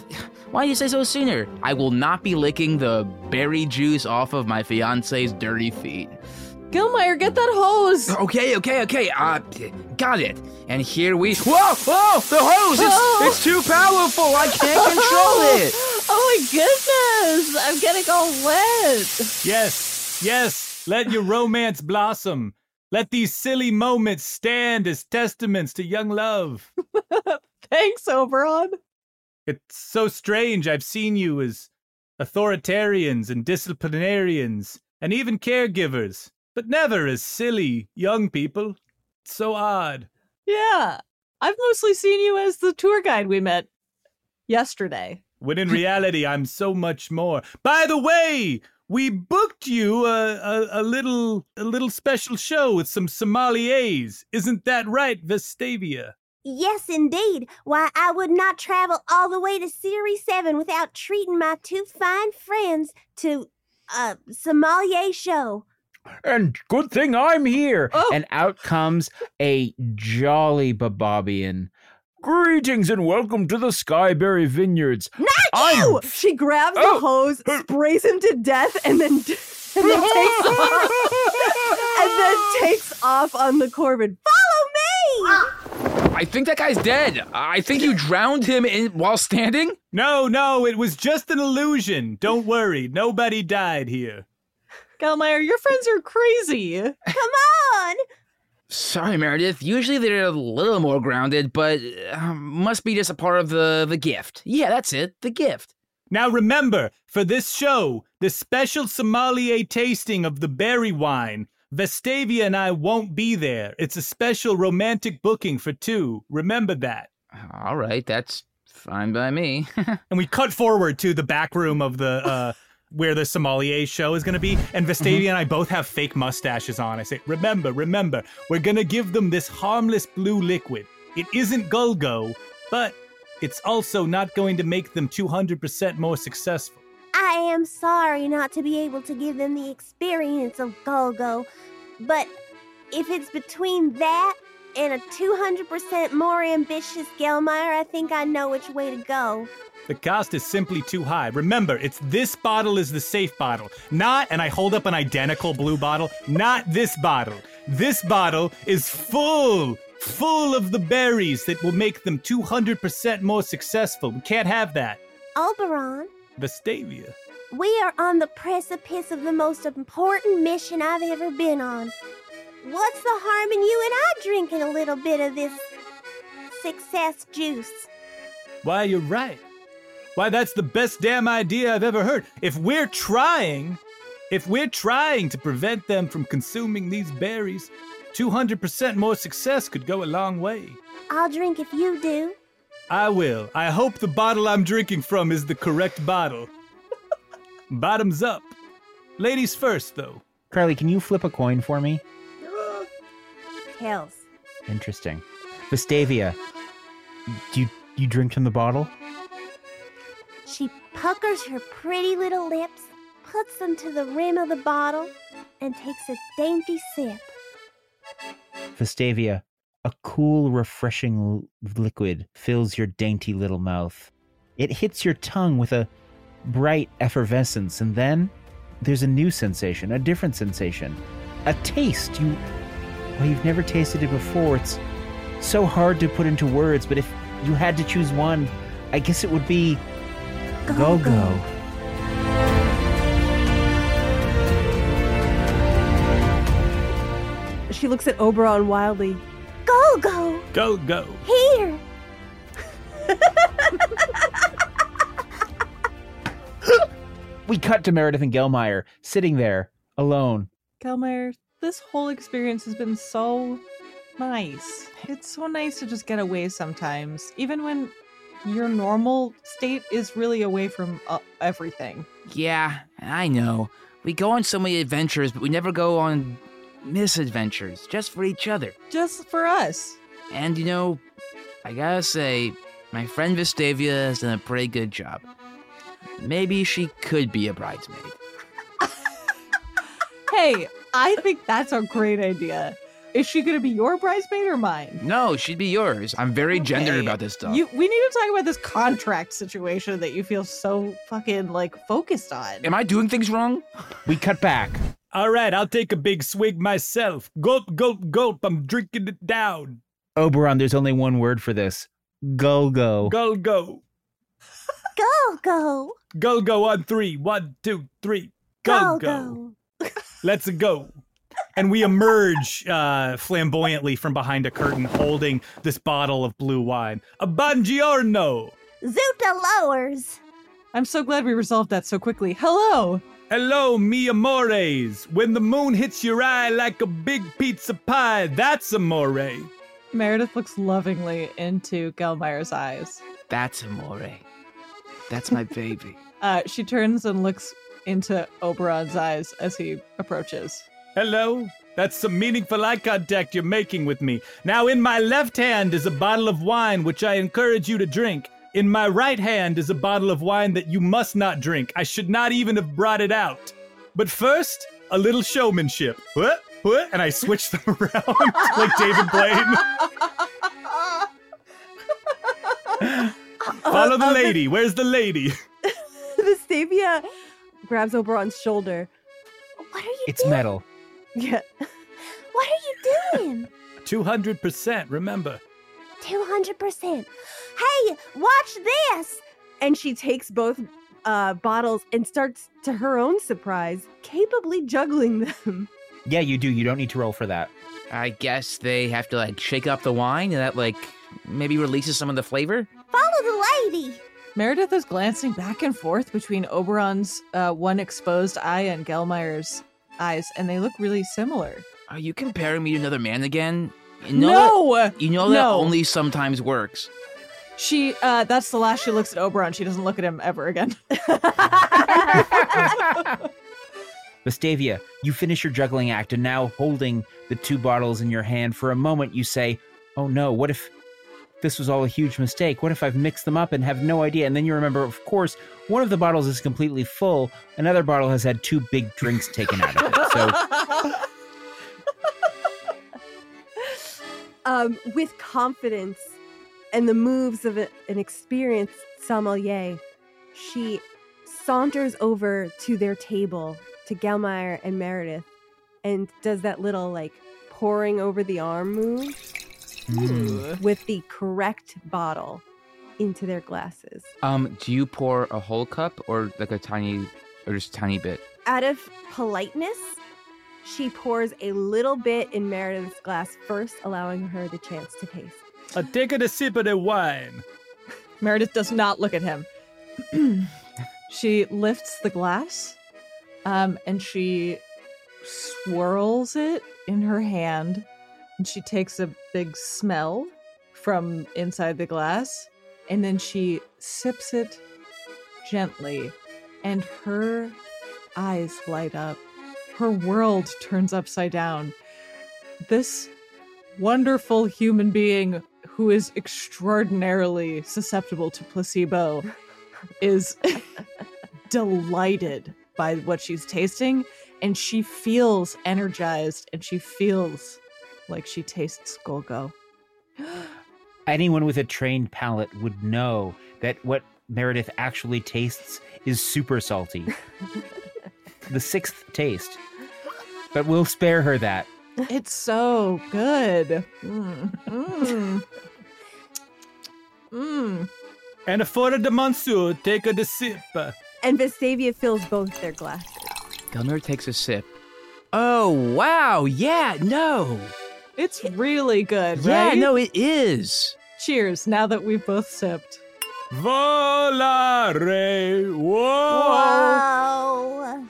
Speaker 9: Why do you say so sooner? I will not be licking the berry juice off of my fiance's dirty feet.
Speaker 5: Gelmire, get that hose.
Speaker 9: Okay, okay, okay. Uh, got it. And here we. Whoa, whoa! The hose! It's,
Speaker 5: Oh.
Speaker 9: it's too powerful. I can't control it.
Speaker 5: Oh my goodness! I'm getting all wet.
Speaker 7: Yes, yes. Let your romance blossom. Let these silly moments stand as testaments to young love.
Speaker 5: Thanks, Oberon.
Speaker 7: It's so strange. I've seen you as authoritarians and disciplinarians and even caregivers, but never as silly young people. It's so odd.
Speaker 5: Yeah, I've mostly seen you as the tour guide we met yesterday.
Speaker 7: When in reality, I'm so much more. By the way, we booked you a, a, a little a little special show with some sommeliers. Isn't that right, Vestavia?
Speaker 2: Yes, indeed. Why, I would not travel all the way to Cirri 7 without treating my two fine friends to a sommelier show.
Speaker 3: And good thing I'm here.
Speaker 5: Oh.
Speaker 3: And out comes a jolly Bababian. Greetings and welcome to the Skyberry Vineyards.
Speaker 2: Not
Speaker 3: I'm
Speaker 2: you!
Speaker 6: She grabs the
Speaker 3: Oh.
Speaker 6: hose, sprays him to death, and then and then takes off, and then takes off on the Corbin.
Speaker 2: Follow me! Ah.
Speaker 9: I think that guy's dead. I think you drowned him in, while standing.
Speaker 7: No, no, it was just an illusion. Don't worry, nobody died here.
Speaker 5: Gelmire, your friends are crazy.
Speaker 2: Come on!
Speaker 9: Sorry, Meredith. Usually they're a little more grounded, but uh, must be just a part of the the gift. Yeah, that's it. The gift.
Speaker 7: Now remember, for this show, the special sommelier tasting of the berry wine, Vestavia and I won't be there. It's a special romantic booking for two. Remember that.
Speaker 9: All right, that's fine by me.
Speaker 7: And we cut forward to the back room of the uh where the sommelier show is going to be and Vestavia and I both have fake mustaches on. I say, "Remember, remember, we're going to give them this harmless blue liquid. It isn't Gulgo, but it's also not going to make them 200% more successful."
Speaker 2: I am sorry not to be able to give them the experience of Golgo, but if it's between that and a 200% more ambitious Gelmire, I think I know which way to go.
Speaker 7: The cost is simply too high. Remember, it's this bottle is the safe bottle. Not, and I hold up an identical blue bottle, not this bottle. This bottle is full, full of the berries that will make them 200% more successful. We can't have that.
Speaker 2: Oberon,
Speaker 7: Vestavia.
Speaker 2: we are on the precipice of the most important mission I've ever been on. What's the harm in you and I drinking a little bit of this success juice?
Speaker 7: Why, you're right. Why, that's the best damn idea I've ever heard. If we're trying, if we're trying to prevent them from consuming these berries, 200% more success could go a long way.
Speaker 2: I'll drink if you do.
Speaker 7: I will. I hope the bottle I'm drinking from is the correct bottle. Bottoms up. Ladies first, though.
Speaker 3: Carly, can you flip a coin for me?
Speaker 2: Hells.
Speaker 3: Interesting. Vestavia, do you, you drink from the bottle?
Speaker 2: She puckers her pretty little lips, puts them to the rim of the bottle, and takes a dainty sip.
Speaker 3: Vestavia, a cool, refreshing liquid fills your dainty little mouth. It hits your tongue with a bright effervescence, and then there's a new sensation, a different sensation, a taste. You, well, you've never tasted it before. It's so hard to put into words, but if you had to choose one, I guess it would be Go Go.
Speaker 6: She looks at Oberon wildly.
Speaker 2: Go, go,
Speaker 7: Go, go.
Speaker 2: here.
Speaker 3: We cut to Meredith and Gelmire sitting there alone.
Speaker 5: Gelmire, this whole experience has been so nice. It's so nice to just get away sometimes, even when your normal state is really away from uh, everything.
Speaker 9: Yeah, I know. We go on so many adventures, but we never go on misadventures, just for each other.
Speaker 5: Just for us.
Speaker 9: And you know, I gotta say, my friend Vestavia has done a pretty good job. Maybe she could be a bridesmaid.
Speaker 5: Hey, I think that's a great idea. Is she going to be your bridesmaid or mine?
Speaker 9: No, she'd be yours. I'm very gendered about this stuff.
Speaker 5: You, we need to talk about this contract situation that you feel so fucking like focused on.
Speaker 9: Am I doing things wrong?
Speaker 3: We cut back.
Speaker 7: All right, I'll take a big swig myself. Gulp, gulp, gulp. I'm drinking it down.
Speaker 3: Oberon, there's only one word for this. Go go.
Speaker 7: Gull go.
Speaker 2: Go, go,
Speaker 7: Gull go on three. One, two, three. Gull
Speaker 2: go,
Speaker 7: go.
Speaker 2: go.
Speaker 7: Let's go. And we emerge uh, flamboyantly from behind a curtain holding this bottle of blue wine. A Bangiorno.
Speaker 2: Zuta lowers.
Speaker 5: I'm so glad we resolved that so quickly. Hello.
Speaker 7: Hello, mi amores. When the moon hits your eye like a big pizza pie, that's amore.
Speaker 5: Meredith looks lovingly into Gelmire's eyes.
Speaker 9: That's amore. That's my baby.
Speaker 5: Uh, she turns and looks into Oberon's eyes as he approaches.
Speaker 7: Hello. That's some meaningful eye contact you're making with me. Now, in my left hand is a bottle of wine, which I encourage you to drink. In my right hand is a bottle of wine that you must not drink. I should not even have brought it out. But first, a little showmanship. What? What? And I switch them around like David Blaine. Follow the
Speaker 6: Uh, uh,
Speaker 7: lady. Where's the lady?
Speaker 6: the Vestavia grabs Oberon's shoulder.
Speaker 2: What are you
Speaker 3: It's
Speaker 2: doing?
Speaker 3: metal.
Speaker 6: Yeah.
Speaker 2: What are you doing?
Speaker 7: 200%, remember.
Speaker 2: 200%. Hey, watch this.
Speaker 6: And she takes both uh, bottles and starts, to her own surprise, capably juggling them.
Speaker 3: Yeah, you do. You don't need to roll for that.
Speaker 9: I guess they have to like shake up the wine and that like maybe releases some of the flavor.
Speaker 2: Follow the lady.
Speaker 5: Meredith is glancing back and forth between Oberon's uh, one exposed eye and Gelmire's eyes, and they look really similar.
Speaker 9: Are you comparing me to another man again? You know
Speaker 5: no,
Speaker 9: that, you know that
Speaker 5: no.
Speaker 9: only sometimes works.
Speaker 5: She. Uh, that's the last she looks at Oberon. She doesn't look at him ever again.
Speaker 3: Vestavia, you finish your juggling act and now holding the two bottles in your hand for a moment you say, "Oh no, what if this was all a huge mistake? What if I've mixed them up and have no idea?" And then you remember, of course, one of the bottles is completely full, another bottle has had two big drinks taken out of it. So
Speaker 6: um, with confidence and the moves of a- an experienced sommelier, she saunters over to their table to Gelmire and Meredith and does that little like pouring over the arm move
Speaker 3: mm,
Speaker 6: with the correct bottle into their glasses.
Speaker 9: Um, do you pour a whole cup or like a tiny or just a tiny bit?
Speaker 6: Out of politeness, she pours a little bit in Meredith's glass first, allowing her the chance to taste.
Speaker 7: I take a sip of the wine.
Speaker 5: Meredith does not look at him. she lifts the glass um, and she swirls it in her hand and she takes a big smell from inside the glass and then she sips it gently and her eyes light up. Her world turns upside down. This wonderful human being who is extraordinarily susceptible to placebo is delighted by what she's tasting and she feels energized and she feels like she tastes Golgo.
Speaker 3: anyone with a trained palate would know that what Meredith actually tastes is super salty. the sixth taste. But we'll spare her that.
Speaker 5: It's so good. Mm, mm. Mm.
Speaker 7: And for the monsieur, take a sip.
Speaker 6: And Vestavia fills both their glasses.
Speaker 9: Gelmire takes a sip. Oh wow! Yeah, no,
Speaker 5: It's really good,
Speaker 9: yeah,
Speaker 5: right?
Speaker 9: no, it is.
Speaker 5: Cheers, now that we've both sipped.
Speaker 7: Volare, whoa,
Speaker 2: Whoa.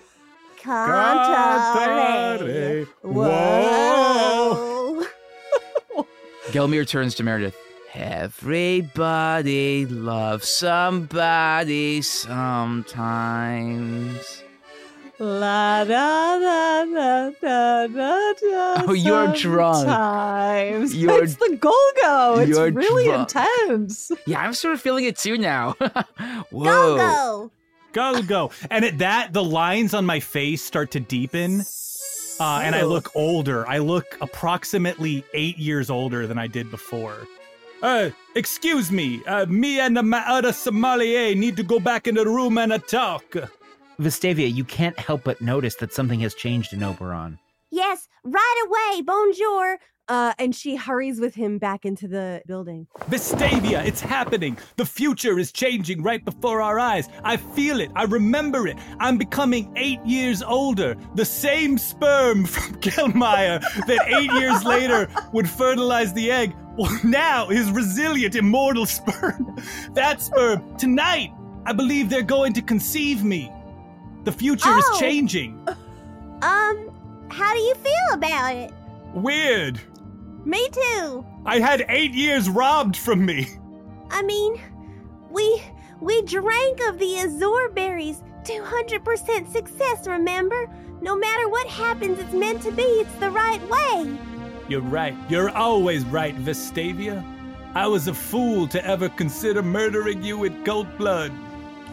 Speaker 2: Cantare.
Speaker 7: cantare, whoa.
Speaker 2: Whoa.
Speaker 9: Gelmire turns to Meredith.
Speaker 4: Everybody loves somebody sometimes.
Speaker 5: La da da da da da da.
Speaker 4: Oh, you're drunk.
Speaker 5: Sometimes.
Speaker 4: You're-
Speaker 5: it's the Golgo. It's
Speaker 4: you're
Speaker 5: really
Speaker 4: drunk.
Speaker 5: intense.
Speaker 4: Yeah, I'm sort of feeling it too now. Whoa.
Speaker 2: Go go.
Speaker 7: Go, go. And at that, the lines on my face start to deepen. Uh, and I look older. I look approximately eight years older than I did before. Uh, excuse me. Uh, me and the ma- other sommelier need to go back in the room and uh, talk.
Speaker 3: Vestavia, you can't help but notice that something has changed in Oberon.
Speaker 2: Yes, right away. Bonjour.
Speaker 6: Uh, and she hurries with him back into the building.
Speaker 7: Vestavia, it's happening. The future is changing right before our eyes. I feel it. I remember it. I'm becoming eight years older. The same sperm from Gelmire that eight years later would fertilize the egg. Well, now his resilient, immortal sperm. That sperm, tonight, I believe they're going to conceive me. The future
Speaker 2: Oh.
Speaker 7: is changing.
Speaker 2: Um, how do you feel about it?
Speaker 7: Weird.
Speaker 2: Me too.
Speaker 7: I had eight years robbed from me.
Speaker 2: I mean, we we drank of the Azure berries. 200% success, remember? No matter what happens, it's meant to be. It's the right way.
Speaker 7: You're right. You're always right, Vestavia. I was a fool to ever consider murdering you in cold blood.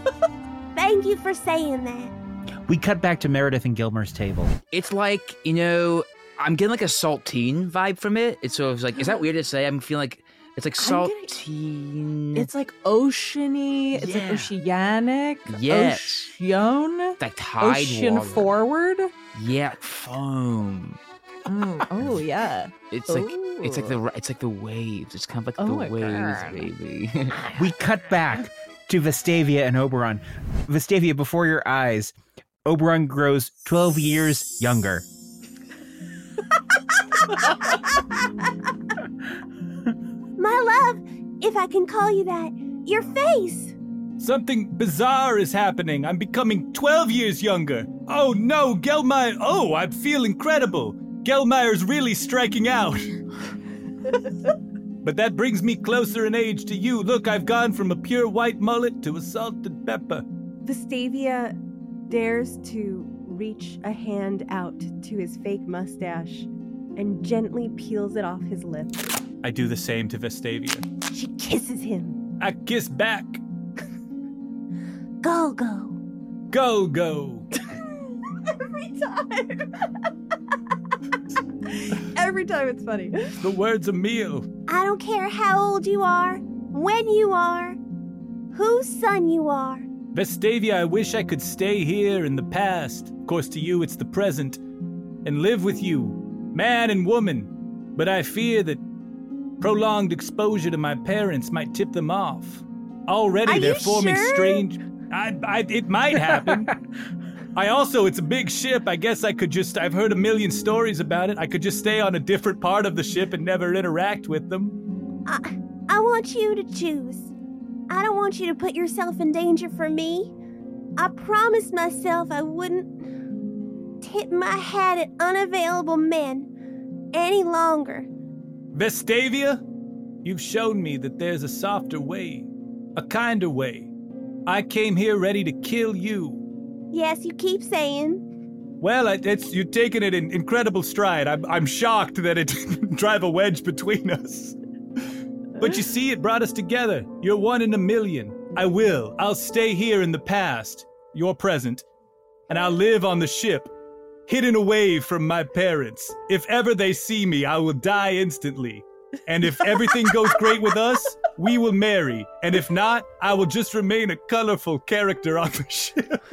Speaker 2: Thank you for saying that.
Speaker 3: We cut back to Meredith and Gelmire's table.
Speaker 4: It's like, you know, I'm getting like a saltine vibe from it. It's sort of like, is that weird to say? I'm feeling like it's like
Speaker 5: I'm getting-
Speaker 4: saltine.
Speaker 5: It's like oceany. It's
Speaker 4: Yeah.
Speaker 5: like oceanic.
Speaker 4: Yes.
Speaker 5: Ocean.
Speaker 4: like tide
Speaker 5: Ocean
Speaker 4: water.
Speaker 5: forward.
Speaker 4: Yeah, foam.
Speaker 5: Mm, oh yeah.
Speaker 4: It's like it's like the it's like the waves. It's kind of like
Speaker 5: Oh
Speaker 4: the waves,
Speaker 5: God.
Speaker 4: baby.
Speaker 3: We cut back to Vestavia and Oberon. Vestavia, before your eyes, Oberon grows 12 years younger.
Speaker 2: My love, if I can call you that, your face.
Speaker 7: Something bizarre is happening. I'm becoming 12 years younger. Oh no, Gelmire. Oh, I feel incredible. Gelmire's really striking out. but that brings me closer in age to you. Look, I've gone from a pure white mullet to a salted pepper.
Speaker 6: Vestavia dares to reach a hand out to his fake mustache and gently peels it off his lip.
Speaker 7: I do the same to Vestavia.
Speaker 2: She kisses him.
Speaker 7: I kiss back.
Speaker 2: Go go.
Speaker 7: Go, go.
Speaker 6: Every time. Every time it's funny.
Speaker 7: The word's a meal.
Speaker 2: I don't care how old you are, when you are, whose son you are.
Speaker 7: Vestavia, I wish I could stay here in the past. Of course, to you, it's the present. And live with you, man and woman. But I fear that prolonged exposure to my parents might tip them off. Already,
Speaker 2: Are
Speaker 7: they're forming
Speaker 2: sure?
Speaker 7: strange. I, I, it might happen. I also, it's a big ship. I guess I could just, I've heard a million stories about it. I could just stay on a different part of the ship and never interact with them.
Speaker 2: I, I want you to choose. I don't want you to put yourself in danger for me. I promised myself I wouldn't tip my hat at unavailable men any longer.
Speaker 7: Vestavia, you've shown me that there's a softer way, a kinder way. I came here ready to kill you.
Speaker 2: Yes, you keep saying.
Speaker 7: Well, it's you're taking it in incredible stride. I'm I'm shocked that it didn't drive a wedge between us. But you see, it brought us together. You're one in a million. I will. I'll stay here in the past, your present, and I'll live on the ship, hidden away from my parents. If ever they see me, I will die instantly. And if everything goes great with us, we will marry. And if not, I will just remain a colorful character on the ship.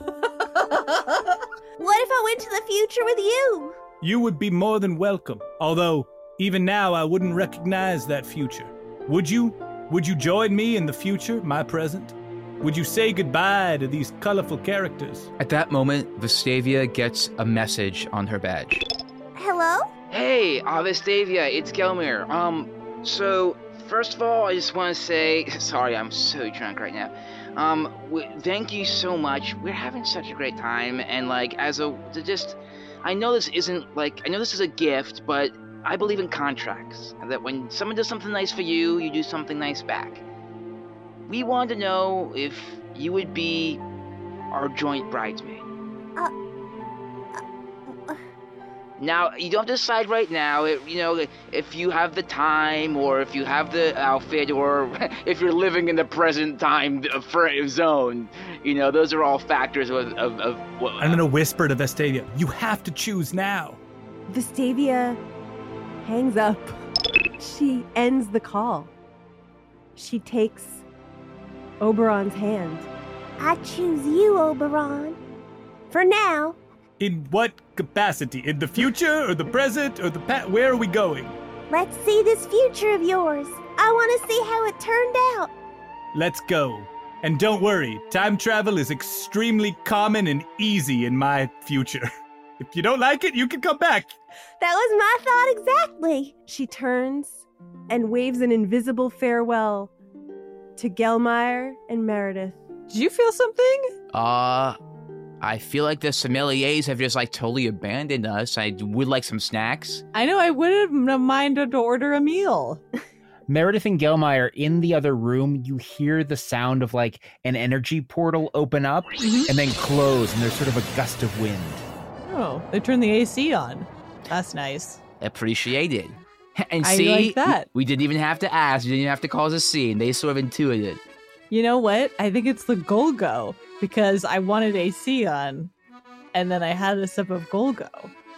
Speaker 2: What if I went to the future with you?
Speaker 7: You would be more than welcome. Although, even now, I wouldn't recognize that future. Would you? Would you join me in the future, my present? Would you say goodbye to these colorful characters?
Speaker 4: At that moment, Vestavia gets a message on her badge.
Speaker 2: Hello?
Speaker 4: Hey, uh, Vestavia, it's Gelmire. Um, so first of all, I just want to say sorry, I'm so drunk right now. Um, w- thank you so much. We're having such a great time, and like as a to just, I know this isn't like I know this is a gift, but
Speaker 10: I believe in contracts, and that when someone does something nice for you, you do something nice back. We wanted to know if you would be our joint bridesmaid.
Speaker 2: Uh, uh, uh.
Speaker 10: Now, you don't have to decide right now, if, you know, if you have the time, or if you have the outfit, or if you're living in the present time uh, zone. You know, those are all factors of, of, of what.
Speaker 7: I'm gonna whisper to Vestavia, you have to choose now.
Speaker 6: Vestavia hangs up. She ends the call. She takes Oberon's hand.
Speaker 2: I choose you, Oberon. For now,
Speaker 7: In what capacity? In the future or the present or the past? Where are we going?
Speaker 2: let's see this future of yours. I want to see how it turned out.
Speaker 7: Let's go. And don't worry, time travel is extremely common and easy in my future. If you don't like it, you can come back.
Speaker 2: That was my thought exactly.
Speaker 6: She turns and waves an invisible farewell to Gelmire and Meredith.
Speaker 5: Did you feel something?
Speaker 4: Uh, I feel like the sommeliers have just like totally abandoned us. I would like some snacks.
Speaker 5: I know I wouldn't have minded to order a meal.
Speaker 11: Meredith and Gelmire in the other room, you hear the sound of like an energy portal open up and then close, and there's sort of a gust of wind.
Speaker 5: Oh, they turned the AC on. That's nice.
Speaker 4: Appreciate it. And
Speaker 5: I
Speaker 4: see,
Speaker 5: like that.
Speaker 4: We, we didn't even have to ask. We didn't even have to cause a scene. They sort of intuited.
Speaker 5: You know what? I think it's the Golgo because I wanted AC on, and then I had a sip of Golgo.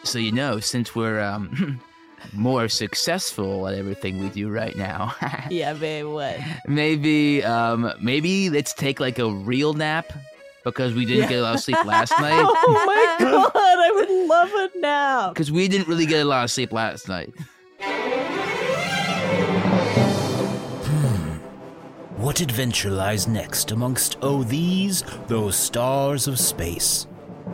Speaker 4: So you know, since we're um more successful at everything we do right now,
Speaker 5: Yeah, babe, what?
Speaker 4: maybe um maybe let's take like a real nap because we didn't
Speaker 5: Yeah.
Speaker 4: get a lot of sleep last night.
Speaker 5: Oh my god, I would love it now.
Speaker 4: Because we didn't really get a lot of sleep last night. Hmm.
Speaker 3: What adventure lies next amongst oh these those stars of space?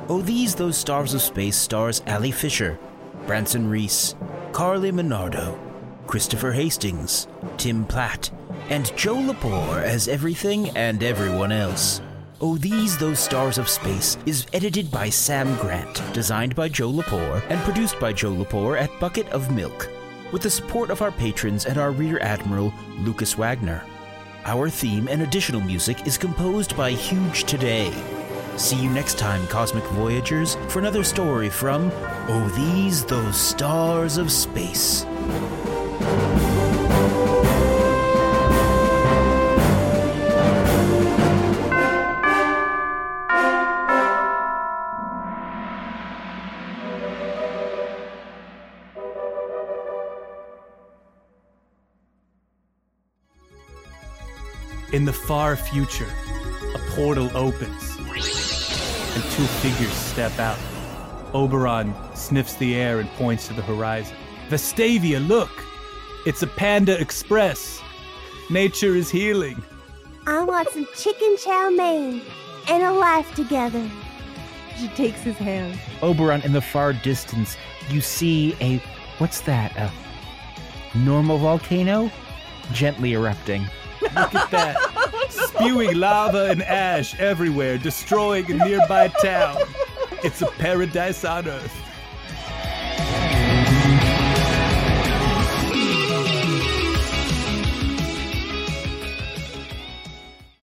Speaker 3: Oh these those stars of space stars Ali Fisher, Branson Reese, Carly Monardo, Christopher Hastings, Tim Platt, and Joe Lepore as everything and everyone else. Oh These Those Stars of Space is edited by Sam Grant, designed by Joe Lepore, and produced by Joe Lepore at Bucket of Milk, with the support of our patrons and our Rear Admiral, Lucas Wagner. Our theme and additional music is composed by Huge Today. See you next time, Cosmic Voyagers, for another story from Oh These Those Stars of Space.
Speaker 7: In the far future, a portal opens, and two figures step out. Oberon sniffs the air and points to the horizon. Vestavia, look! It's a Panda Express. Nature is healing.
Speaker 2: I want some chicken chow mein and a life together.
Speaker 6: She takes his hand.
Speaker 11: Oberon, in the far distance, you see a what's that? A normal volcano gently erupting.
Speaker 7: Look at that. Spewing lava and ash everywhere, destroying a nearby town. It's a paradise on Earth.